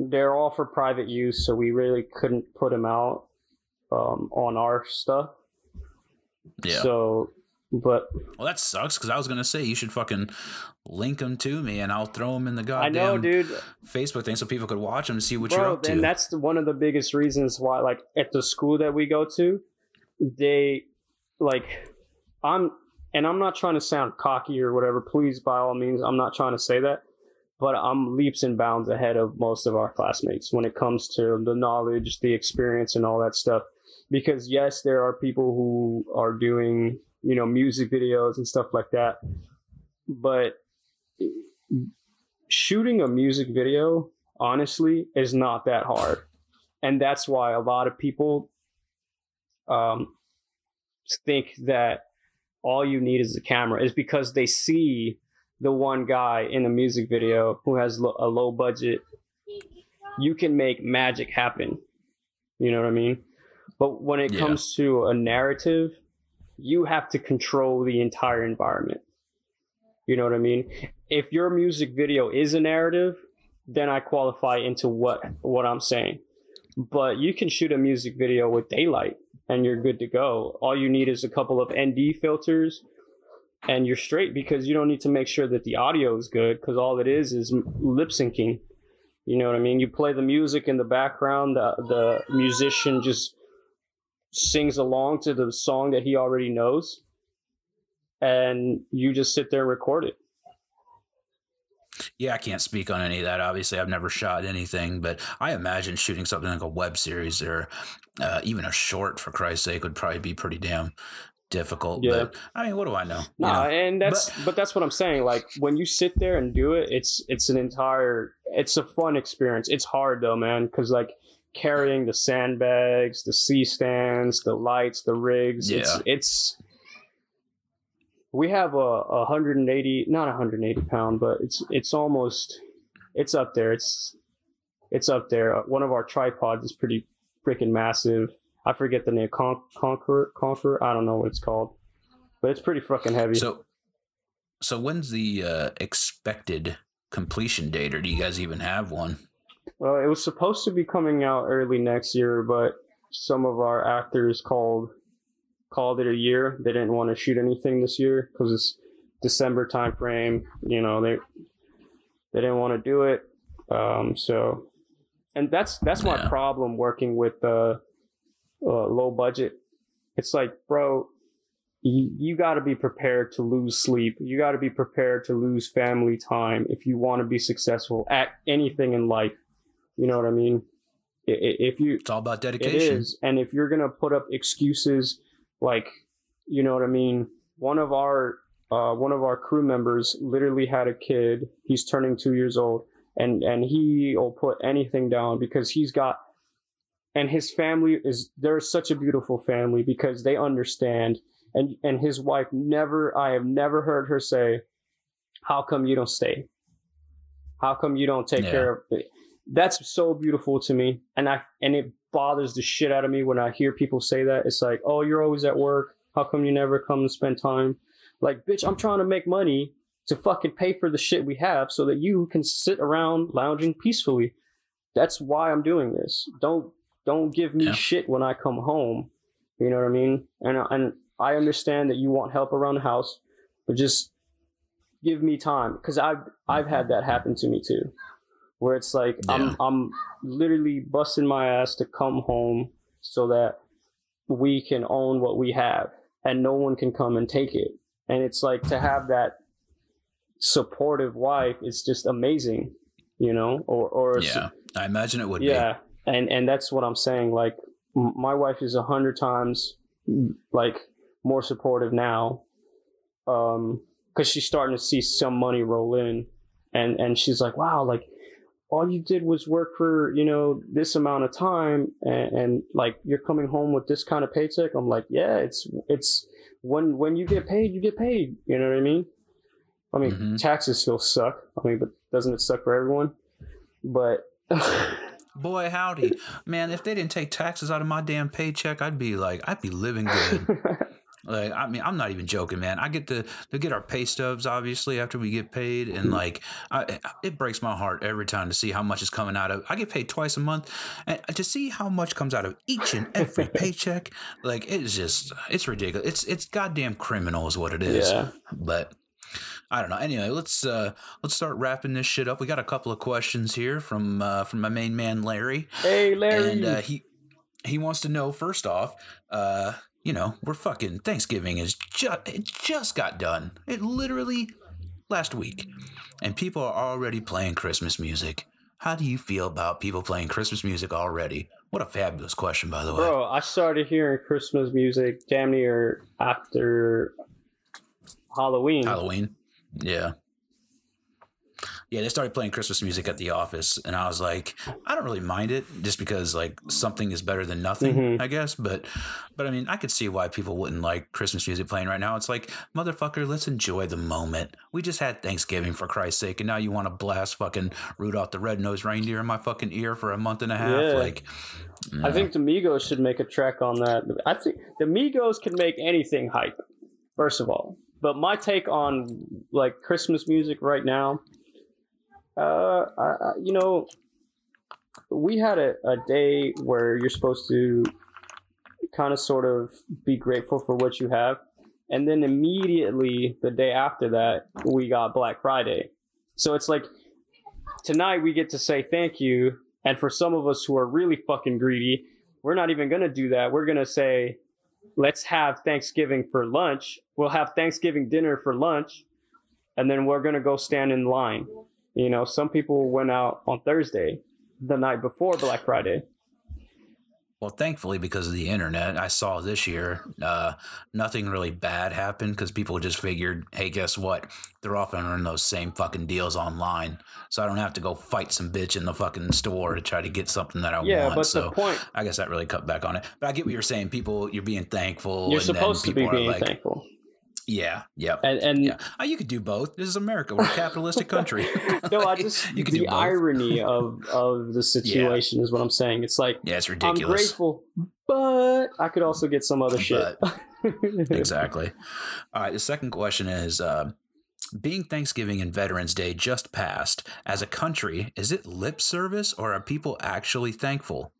they're all for private use, so we really couldn't put them out um, on our stuff. Yeah. So, but well, that sucks because I was gonna say you should fucking link them to me and I'll throw them in the I goddamn know, dude, Facebook thing so people could watch them and see what you're bro. up Then And that's the, one of the biggest reasons why, like, at the school that we go to, they, like, I'm, and I'm not trying to sound cocky or whatever. Please, by all means, I'm not trying to say that, but I'm leaps and bounds ahead of most of our classmates when it comes to the knowledge, the experience, and all that stuff. Because yes, there are people who are doing, you know, music videos and stuff like that, but shooting a music video honestly is not that hard and that's why a lot of people um, think that all you need is a camera is because they see the one guy in a music video who has lo- a low budget you can make magic happen. You know what i mean? But when it Yeah. comes to a narrative you have to control the entire environment. You know what i mean? If your music video is a narrative then i qualify into what what i'm saying. But you can shoot a music video with daylight and you're good to go. All you need is a couple of nd filters and you're straight because you don't need to make sure that the audio is good because all it is is lip syncing. You know what i mean? You play the music in the background the, the musician just sings along to the song that he already knows and you just sit there and record it. Yeah, I can't speak on any of that. Obviously, I've never shot anything, but I imagine shooting something like a web series or uh, even a short, for Christ's sake, would probably be pretty damn difficult. Yeah. But I mean, what do I know? You No, know? and that's but, that's what I'm saying. Like when you sit there and do it, it's it's an entire it's a fun experience. It's hard though, man, because like carrying the sandbags, the C stands, the lights, the rigs. It's Yeah. it's we have a, a 180 not a 180 pound, but it's it's almost it's up there. It's it's up there. One of our tripods is pretty freaking massive. I forget the name. Con- Conqueror, Conqueror. I don't know what it's called, but it's pretty fucking heavy. So, so when's the uh, expected completion date, or do you guys even have one? Well, it was supposed to be coming out early next year, but some of our actors called called it a year. They didn't want to shoot anything this year because it's December time frame. You know, they they didn't want to do it. Um, so, and that's that's my Yeah. problem working with uh, uh, low budget. It's like, bro, you, you got to be prepared to lose sleep. You got to be prepared to lose family time if you want to be successful at anything in life. You know what I mean? If you, It's all about dedication. is, and if you're gonna put up excuses, like, you know what I mean? One of our uh, one of our crew members literally had a kid. He's turning two years old, and and he will put anything down because he's got, and his family is they're such a beautiful family because they understand, and and his wife never I have never heard her say, "How come you don't stay? How come you don't take Yeah. care of it?" That's so beautiful to me, and I and it bothers the shit out of me when I hear people say that. It's like, "Oh, you're always at work. How come you never come and spend time?" Like, bitch, I'm trying to make money to fucking pay for the shit we have so that you can sit around lounging peacefully. That's why I'm doing this. Don't don't give me Yeah. shit when I come home. You know what I mean? And and I understand that you want help around the house, but just give me time because I've I've had that happen to me too, where it's like Yeah. I'm I'm literally busting my ass to come home so that we can own what we have and no one can come and take it. And it's like to have that supportive wife is just amazing, you know, or or Yeah, I imagine it would be. yeah, and and that's what I'm saying. Like my wife is a hundred times like more supportive now, um, because she's starting to see some money roll in, and and she's like, wow, like all you did was work for you know this amount of time and, and, like you're coming home with this kind of paycheck. I'm like yeah it's it's when when you get paid you get paid. You know what i mean? I mean mm-hmm. taxes still suck. I mean but doesn't it suck for everyone? But boy howdy man if they didn't take taxes out of my damn paycheck i'd be like i'd be living good Like, I mean, I'm not even joking, man. I get to, to get our pay stubs, obviously, after we get paid. And mm-hmm. like, I, it breaks my heart every time to see how much is coming out of, I get paid twice a month and to see how much comes out of each and every paycheck. Like, it's just, it's ridiculous. It's, it's goddamn criminal is what it is. Yeah. But I don't know. Anyway, let's uh let's start wrapping this shit up. We got a couple of questions here from uh from my main man Larry. Hey Larry. And uh, he he wants to know first off, uh you know, we're fucking Thanksgiving is just it just got done. It literally last week. And people are already playing Christmas music. How do you feel about people playing Christmas music already? What a fabulous question, by the way. Bro, I started hearing Christmas music damn near after Halloween. Halloween. Yeah yeah, they started playing Christmas music at the office, and I was like, I don't really mind it, just because like something is better than nothing, mm-hmm. I guess. But, but I mean, I could see why people wouldn't like Christmas music playing right now. It's like, motherfucker, let's enjoy the moment. We just had Thanksgiving for Christ's sake, and now you want to blast fucking Rudolph the Red-Nosed Reindeer in my fucking ear for a month and a half, yeah. like. No. I think the Migos should make a track on that. I think the Migos can make anything hype. First of all, but my take on like Christmas music right now uh, I, you know, we had a, a day where you're supposed to kind of sort of be grateful for what you have. And then immediately the day after that, we got Black Friday. So it's like tonight we get to say thank you. And for some of us who are really fucking greedy, we're not even going to do that. We're going to say, let's have Thanksgiving for lunch. We'll have Thanksgiving dinner for lunch. And then we're to go stand in line. You know, some people went out on Thursday, the night before Black Friday. Well, thankfully, because of the internet, I saw this year uh, nothing really bad happened because people just figured, hey, guess what? They're offering those same fucking deals online, so I don't have to go fight some bitch in the fucking store to try to get something that I yeah, want. But so the point, I guess that really cut back on it. But I get what you're saying. People, you're being thankful. You're supposed to be being like, thankful. Yeah, yeah, and, and yeah. Oh, you could do both. This is America. We're a capitalistic country. no, I just you could the irony of of the situation yeah. is what I'm saying. It's like yeah, it's ridiculous. I'm grateful, but I could also get some other shit. exactly. All right. The second question is. Uh, being Thanksgiving and Veterans Day just passed, as a country, is it lip service or are people actually thankful?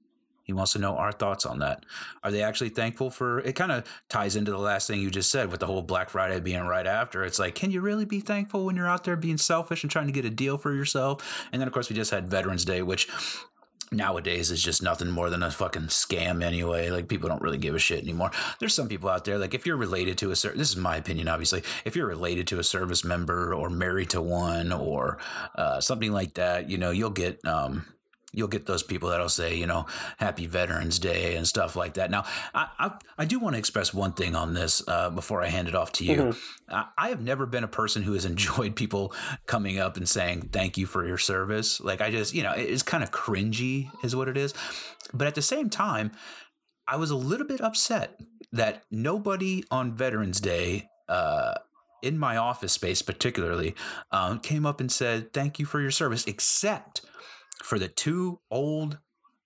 He wants to know our thoughts on that. Are they actually thankful for it? Kind of ties into the last thing you just said with the whole Black Friday being right after. It's like, can you really be thankful when you're out there being selfish and trying to get a deal for yourself? And then, of course, we just had Veterans Day, which nowadays is just nothing more than a fucking scam anyway. Like people don't really give a shit anymore. There's some people out there like if you're related to a certain this is my opinion obviously. If you're related to a service member or married to one or uh, something like that, you know, you'll get um you'll get those people that'll say, you know, Happy Veterans Day and stuff like that. Now, I I, I do want to express one thing on this uh, before I hand it off to you. Mm-hmm. I, I, have never been a person who has enjoyed people coming up and saying thank you for your service. Like I just, you know, it's kind of cringy, is what it is. But at the same time, I was a little bit upset that nobody on Veterans Day. Uh, in my office space, particularly, um, came up and said, Thank you for your service, except for the two old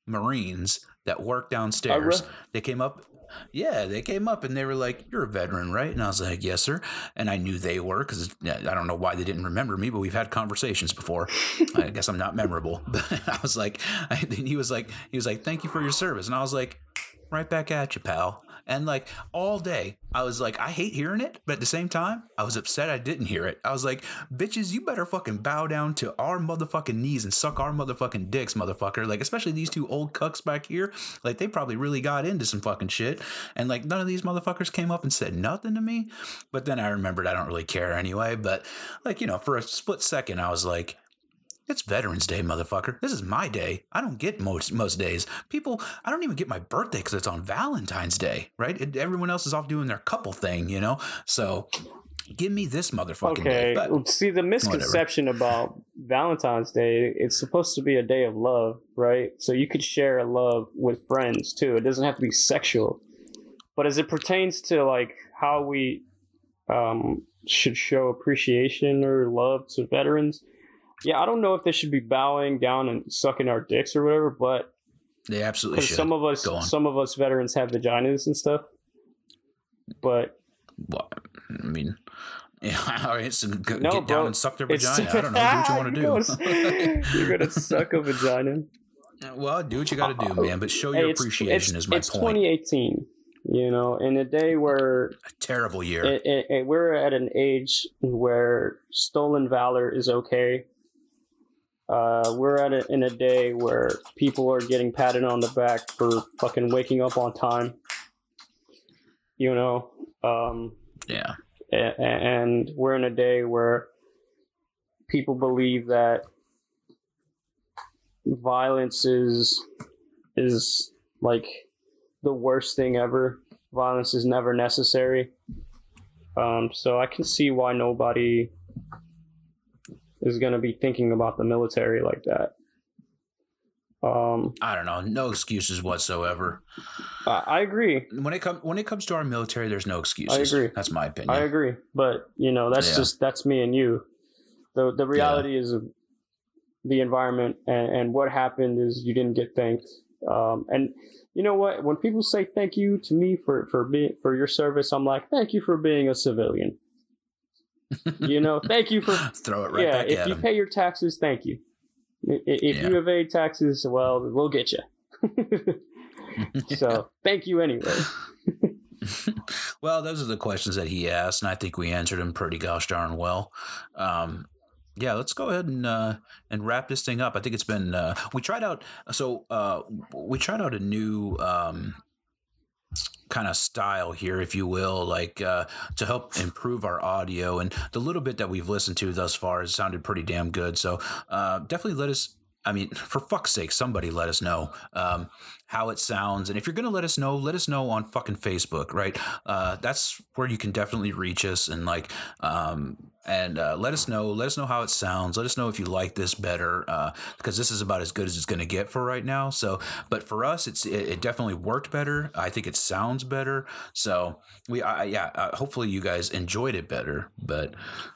Marines that work uh, downstairs. Oh, they came up. Yeah, they came up and they were like, "You're a veteran, right?" And I was like, "Yes, sir." And I knew they were because I don't know why they didn't remember me, but we've had conversations before. I guess I'm not memorable. But I was like, I, he was like, he was like, "Thank you for your service," and I was like, "Right back at you, pal." And like all day, I was like, I hate hearing it, but at the same time, I was upset I didn't hear it. I was like, bitches, you better fucking bow down to our motherfucking knees and suck our motherfucking dicks, motherfucker. Like, especially these two old cucks back here. Like, they probably really got into some fucking shit. And like, none of these motherfuckers came up and said nothing to me. But then I remembered I don't really care anyway. But like, you know, for a split second, I was like, It's Veterans Day, motherfucker. This is my day. I don't get most most days. People, I don't even get my birthday because it's on Valentine's Day, right? It, everyone else is off doing their couple thing, you know. So give me this motherfucking Okay, day. But see the misconception about Valentine's Day. It's supposed to be a day of love, right? So you could share a love with friends too. It doesn't have to be sexual. But as it pertains to like how we um, should show appreciation or love to veterans, yeah, I don't know if they should be bowing down and sucking our dicks or whatever. But they absolutely should. some of us, some of us veterans have vaginas and stuff. But Well, I mean, yeah, all right, so No, get bro. down and suck their vagina. I don't know. Do what you want to do. gonna- You're gonna suck a vagina. well, do what you got to do, man. But show your it's- appreciation it's, is my it's point. 2018. You know, in a day where A terrible year. it, it, it- we're at an age where stolen valor is okay. Uh, we're at a, in a day where people are getting patted on the back for fucking waking up on time. You know, um, yeah. and we're in a day where people believe that violence is is like the worst thing ever. Violence is never necessary. Um, so I can see why nobody is going to be thinking about the military like that. Um, I don't know. No excuses whatsoever. I, I agree. When it comes when it comes to our military, there's no excuses. I agree. That's my opinion. I agree, but you know that's Yeah. just that's me and you. the The reality is the environment, and, and what happened is you didn't get thanked. Um, and you know what? When people say thank you to me for for being for your service, I'm like, thank you for being a civilian. You know, thank you for Throw it right yeah. If you him. pay your taxes, thank you. If Yeah. you evade taxes, well, we'll get you. so thank you anyway. well, those are the questions that he asked, and I think we answered them pretty gosh darn well. Um, yeah, let's go ahead and uh, and wrap this thing up. I think it's been uh, we tried out so uh, we tried out a new um, kind of style here, if you will, like uh, to help improve our audio. And the little bit that we've listened to thus far has sounded pretty damn good. So uh, definitely let us. I mean, for fuck's sake, somebody let us know um, how it sounds. And if you're going to let us know, let us know on fucking Facebook, right? Uh, that's where you can definitely reach us and like, um, and uh, let us know. Let us know how it sounds. Let us know if you like this better, uh, because this is about as good as it's going to get for right now. So, but for us, it's it, it definitely worked better. I think it sounds better. So we, I, yeah, uh, hopefully you guys enjoyed it better. But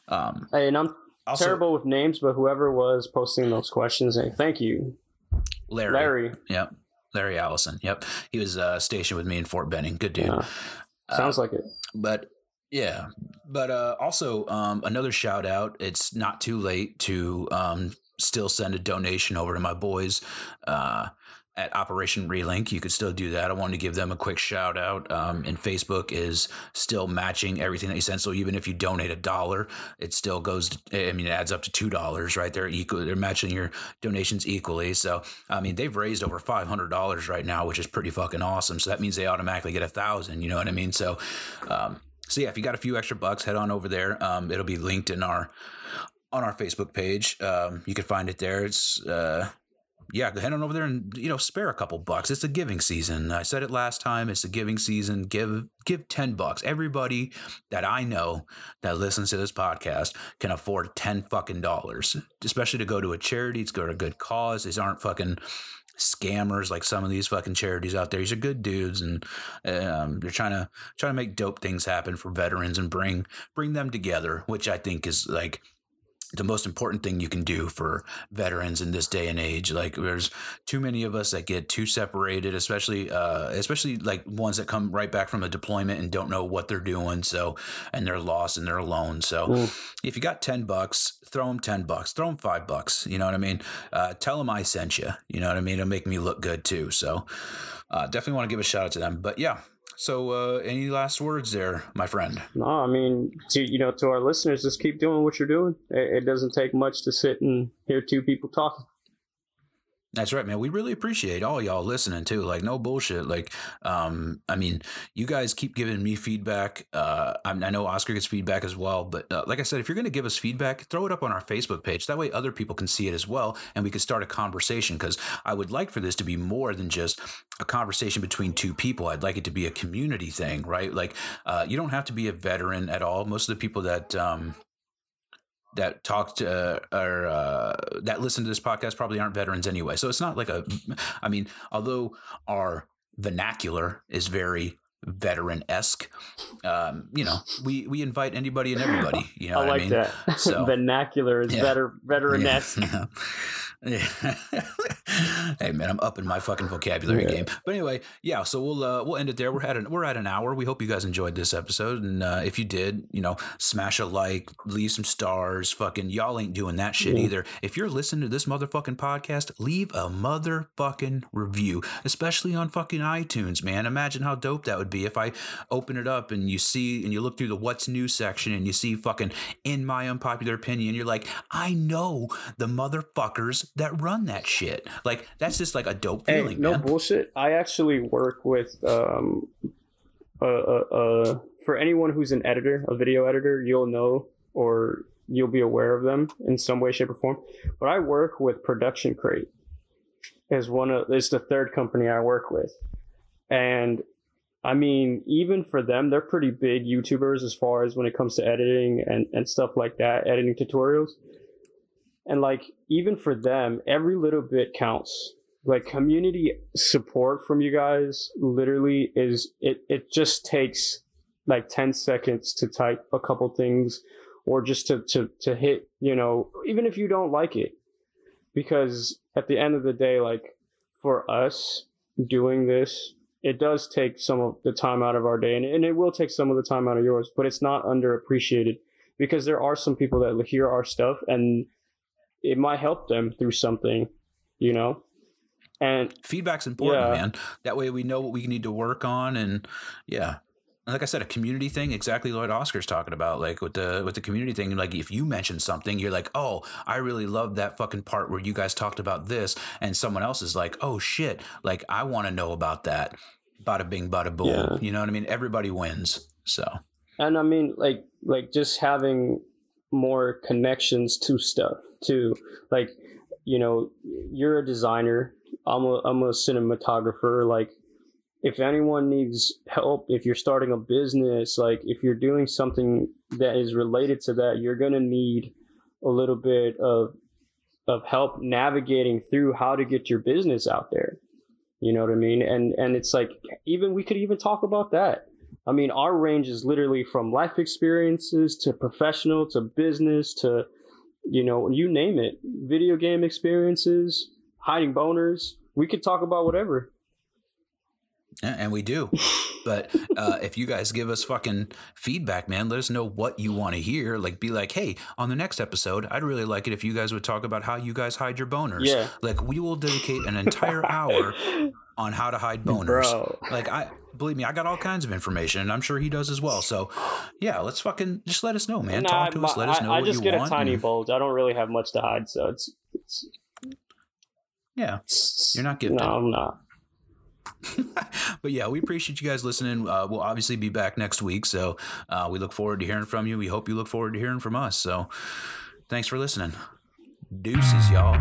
um, Hey, and I'm also, terrible with names, but whoever was posting those questions, hey, thank you, Larry, Larry. Yep. Larry Allison. Yep. He was uh, stationed with me in Fort Benning. Good dude. Yeah, sounds like it. but yeah but uh also um another shout out it's not too late to um still send a donation over to my boys uh at Operation Relink, you could still do that. I wanted to give them a quick shout out. Um, and Facebook is still matching everything that you send. So even if you donate a dollar, it still goes. I mean, it adds up to two dollars, right? They're equal. They're matching your donations equally. So I mean, they've raised over five hundred dollars right now, which is pretty fucking awesome. So that means they automatically get a thousand. You know what I mean? So, um, so yeah, if you got a few extra bucks, head on over there. Um, it'll be linked in our on our Facebook page. Um, you can find it there. It's uh, yeah, go head on over there and you know spare a couple bucks. It's a giving season. I said it last time. It's a giving season. Give give ten bucks. Everybody that I know that listens to this podcast can afford ten fucking dollars, especially to go to a charity. To go to a good cause. These aren't fucking scammers like some of these fucking charities out there. These are good dudes, and um, they're trying to trying to make dope things happen for veterans and bring bring them together, which I think is like the most important thing you can do for veterans in this day and age. Like there's too many of us that get too separated, especially uh, especially like ones that come right back from a deployment and don't know what they're doing. So and they're lost and they're alone. So if you got ten bucks, throw them ten bucks, throw them five bucks. You know what I mean? Uh, tell them I sent you. You know what I mean? It'll make me look good too. So uh, definitely want to give a shout out to them. But yeah. So, uh, any last words there, my friend? No, I mean, to you know, to our listeners, just keep doing what you're doing. It, it doesn't take much to sit and hear two people talking. That's right, man. We really appreciate all y'all listening too. Like, no bullshit. Like, um, I mean, you guys keep giving me feedback. Uh, I, I know Oscar gets feedback as well. But uh, like I said, if you're going to give us feedback, throw it up on our Facebook page. That way, other people can see it as well, and we can start a conversation. Because I would like for this to be more than just a conversation between two people. I'd like it to be a community thing, right? Like, uh, you don't have to be a veteran at all. Most of the people that um, that talked uh, or uh, that listen to this podcast probably aren't veterans anyway. So it's not like a, I mean, although our vernacular is very veteran esque, um, you know, we we invite anybody and everybody. You know, I like I mean? that. So- vernacular is Yeah. better veteran esque. Yeah. Hey man, I'm up in my fucking vocabulary Yeah. game. But anyway, yeah. So we'll uh, we'll end it there. We're at an we're at an hour. We hope you guys enjoyed this episode, and uh, if you did, you know, smash a like, leave some stars. Fucking y'all ain't doing that shit Yeah. either. If you're listening to this motherfucking podcast, leave a motherfucking review, especially on fucking iTunes, man. Imagine how dope that would be if I open it up and you see and you look through the what's new section and you see fucking in my unpopular opinion, you're like, I know the motherfuckers that run that shit. Like that's just like a dope Hey, feeling, no man. bullshit. I actually work with um, uh, uh, uh, for anyone who's an editor, a video editor, you'll know or you'll be aware of them in some way, shape, or form. But I work with Production Crate. Is one of it's the third company I work with, and I mean, even for them, they're pretty big YouTubers as far as when it comes to editing and, and stuff like that, editing tutorials. And like, even for them, every little bit counts. Like, community support from you guys literally is it, it just takes like 10 seconds to type a couple things or just to, to, to hit, you know, even if you don't like it. Because at the end of the day, like, for us doing this, it does take some of the time out of our day and, and it will take some of the time out of yours but it's not underappreciated because there are some people that hear our stuff and it might help them through something you know and Feedback's important, Yeah. man. That way we know what we need to work on, and yeah. And like I said, a community thing, exactly what Oscar's talking about. Like with the with the community thing, like if you mention something, you're like, oh, I really love that fucking part where you guys talked about this, and someone else is like, oh shit, like I want to know about that. Bada bing, bada boom. Yeah. You know what I mean? Everybody wins. So and i mean like like just having more connections to stuff too. Like you know you're a designer i'm a, I'm a cinematographer like if anyone needs help if you're starting a business like if you're doing something that is related to that you're to need a little bit of of help navigating through how to get your business out there. You know what i mean? And and it's like even we could even talk about that. I mean, our range is literally from life experiences to professional to business to, you know, you name it. Video game experiences, hiding boners. We could talk about whatever. And we do. But uh, if you guys give us fucking feedback, man, let us know what you want to hear. Like, be like, hey, on the next episode, I'd really like it if you guys would talk about how you guys hide your boners. Yeah. Like, we will dedicate an entire hour on how to hide boners. Bro. Like, I believe me, I got all kinds of information, and I'm sure he does as well. So, yeah, let's fucking just let us know, man. Nah, Talk to us. Let us I- know I, what just get a tiny and- bulge. I don't really have much to hide, so it's. it's yeah. You're not gifted. No, I'm not. but yeah, we appreciate you guys listening. Uh, we'll obviously be back next week, so uh, we look forward to hearing from you. We hope you look forward to hearing from us. So, thanks for listening. Deuces, y'all.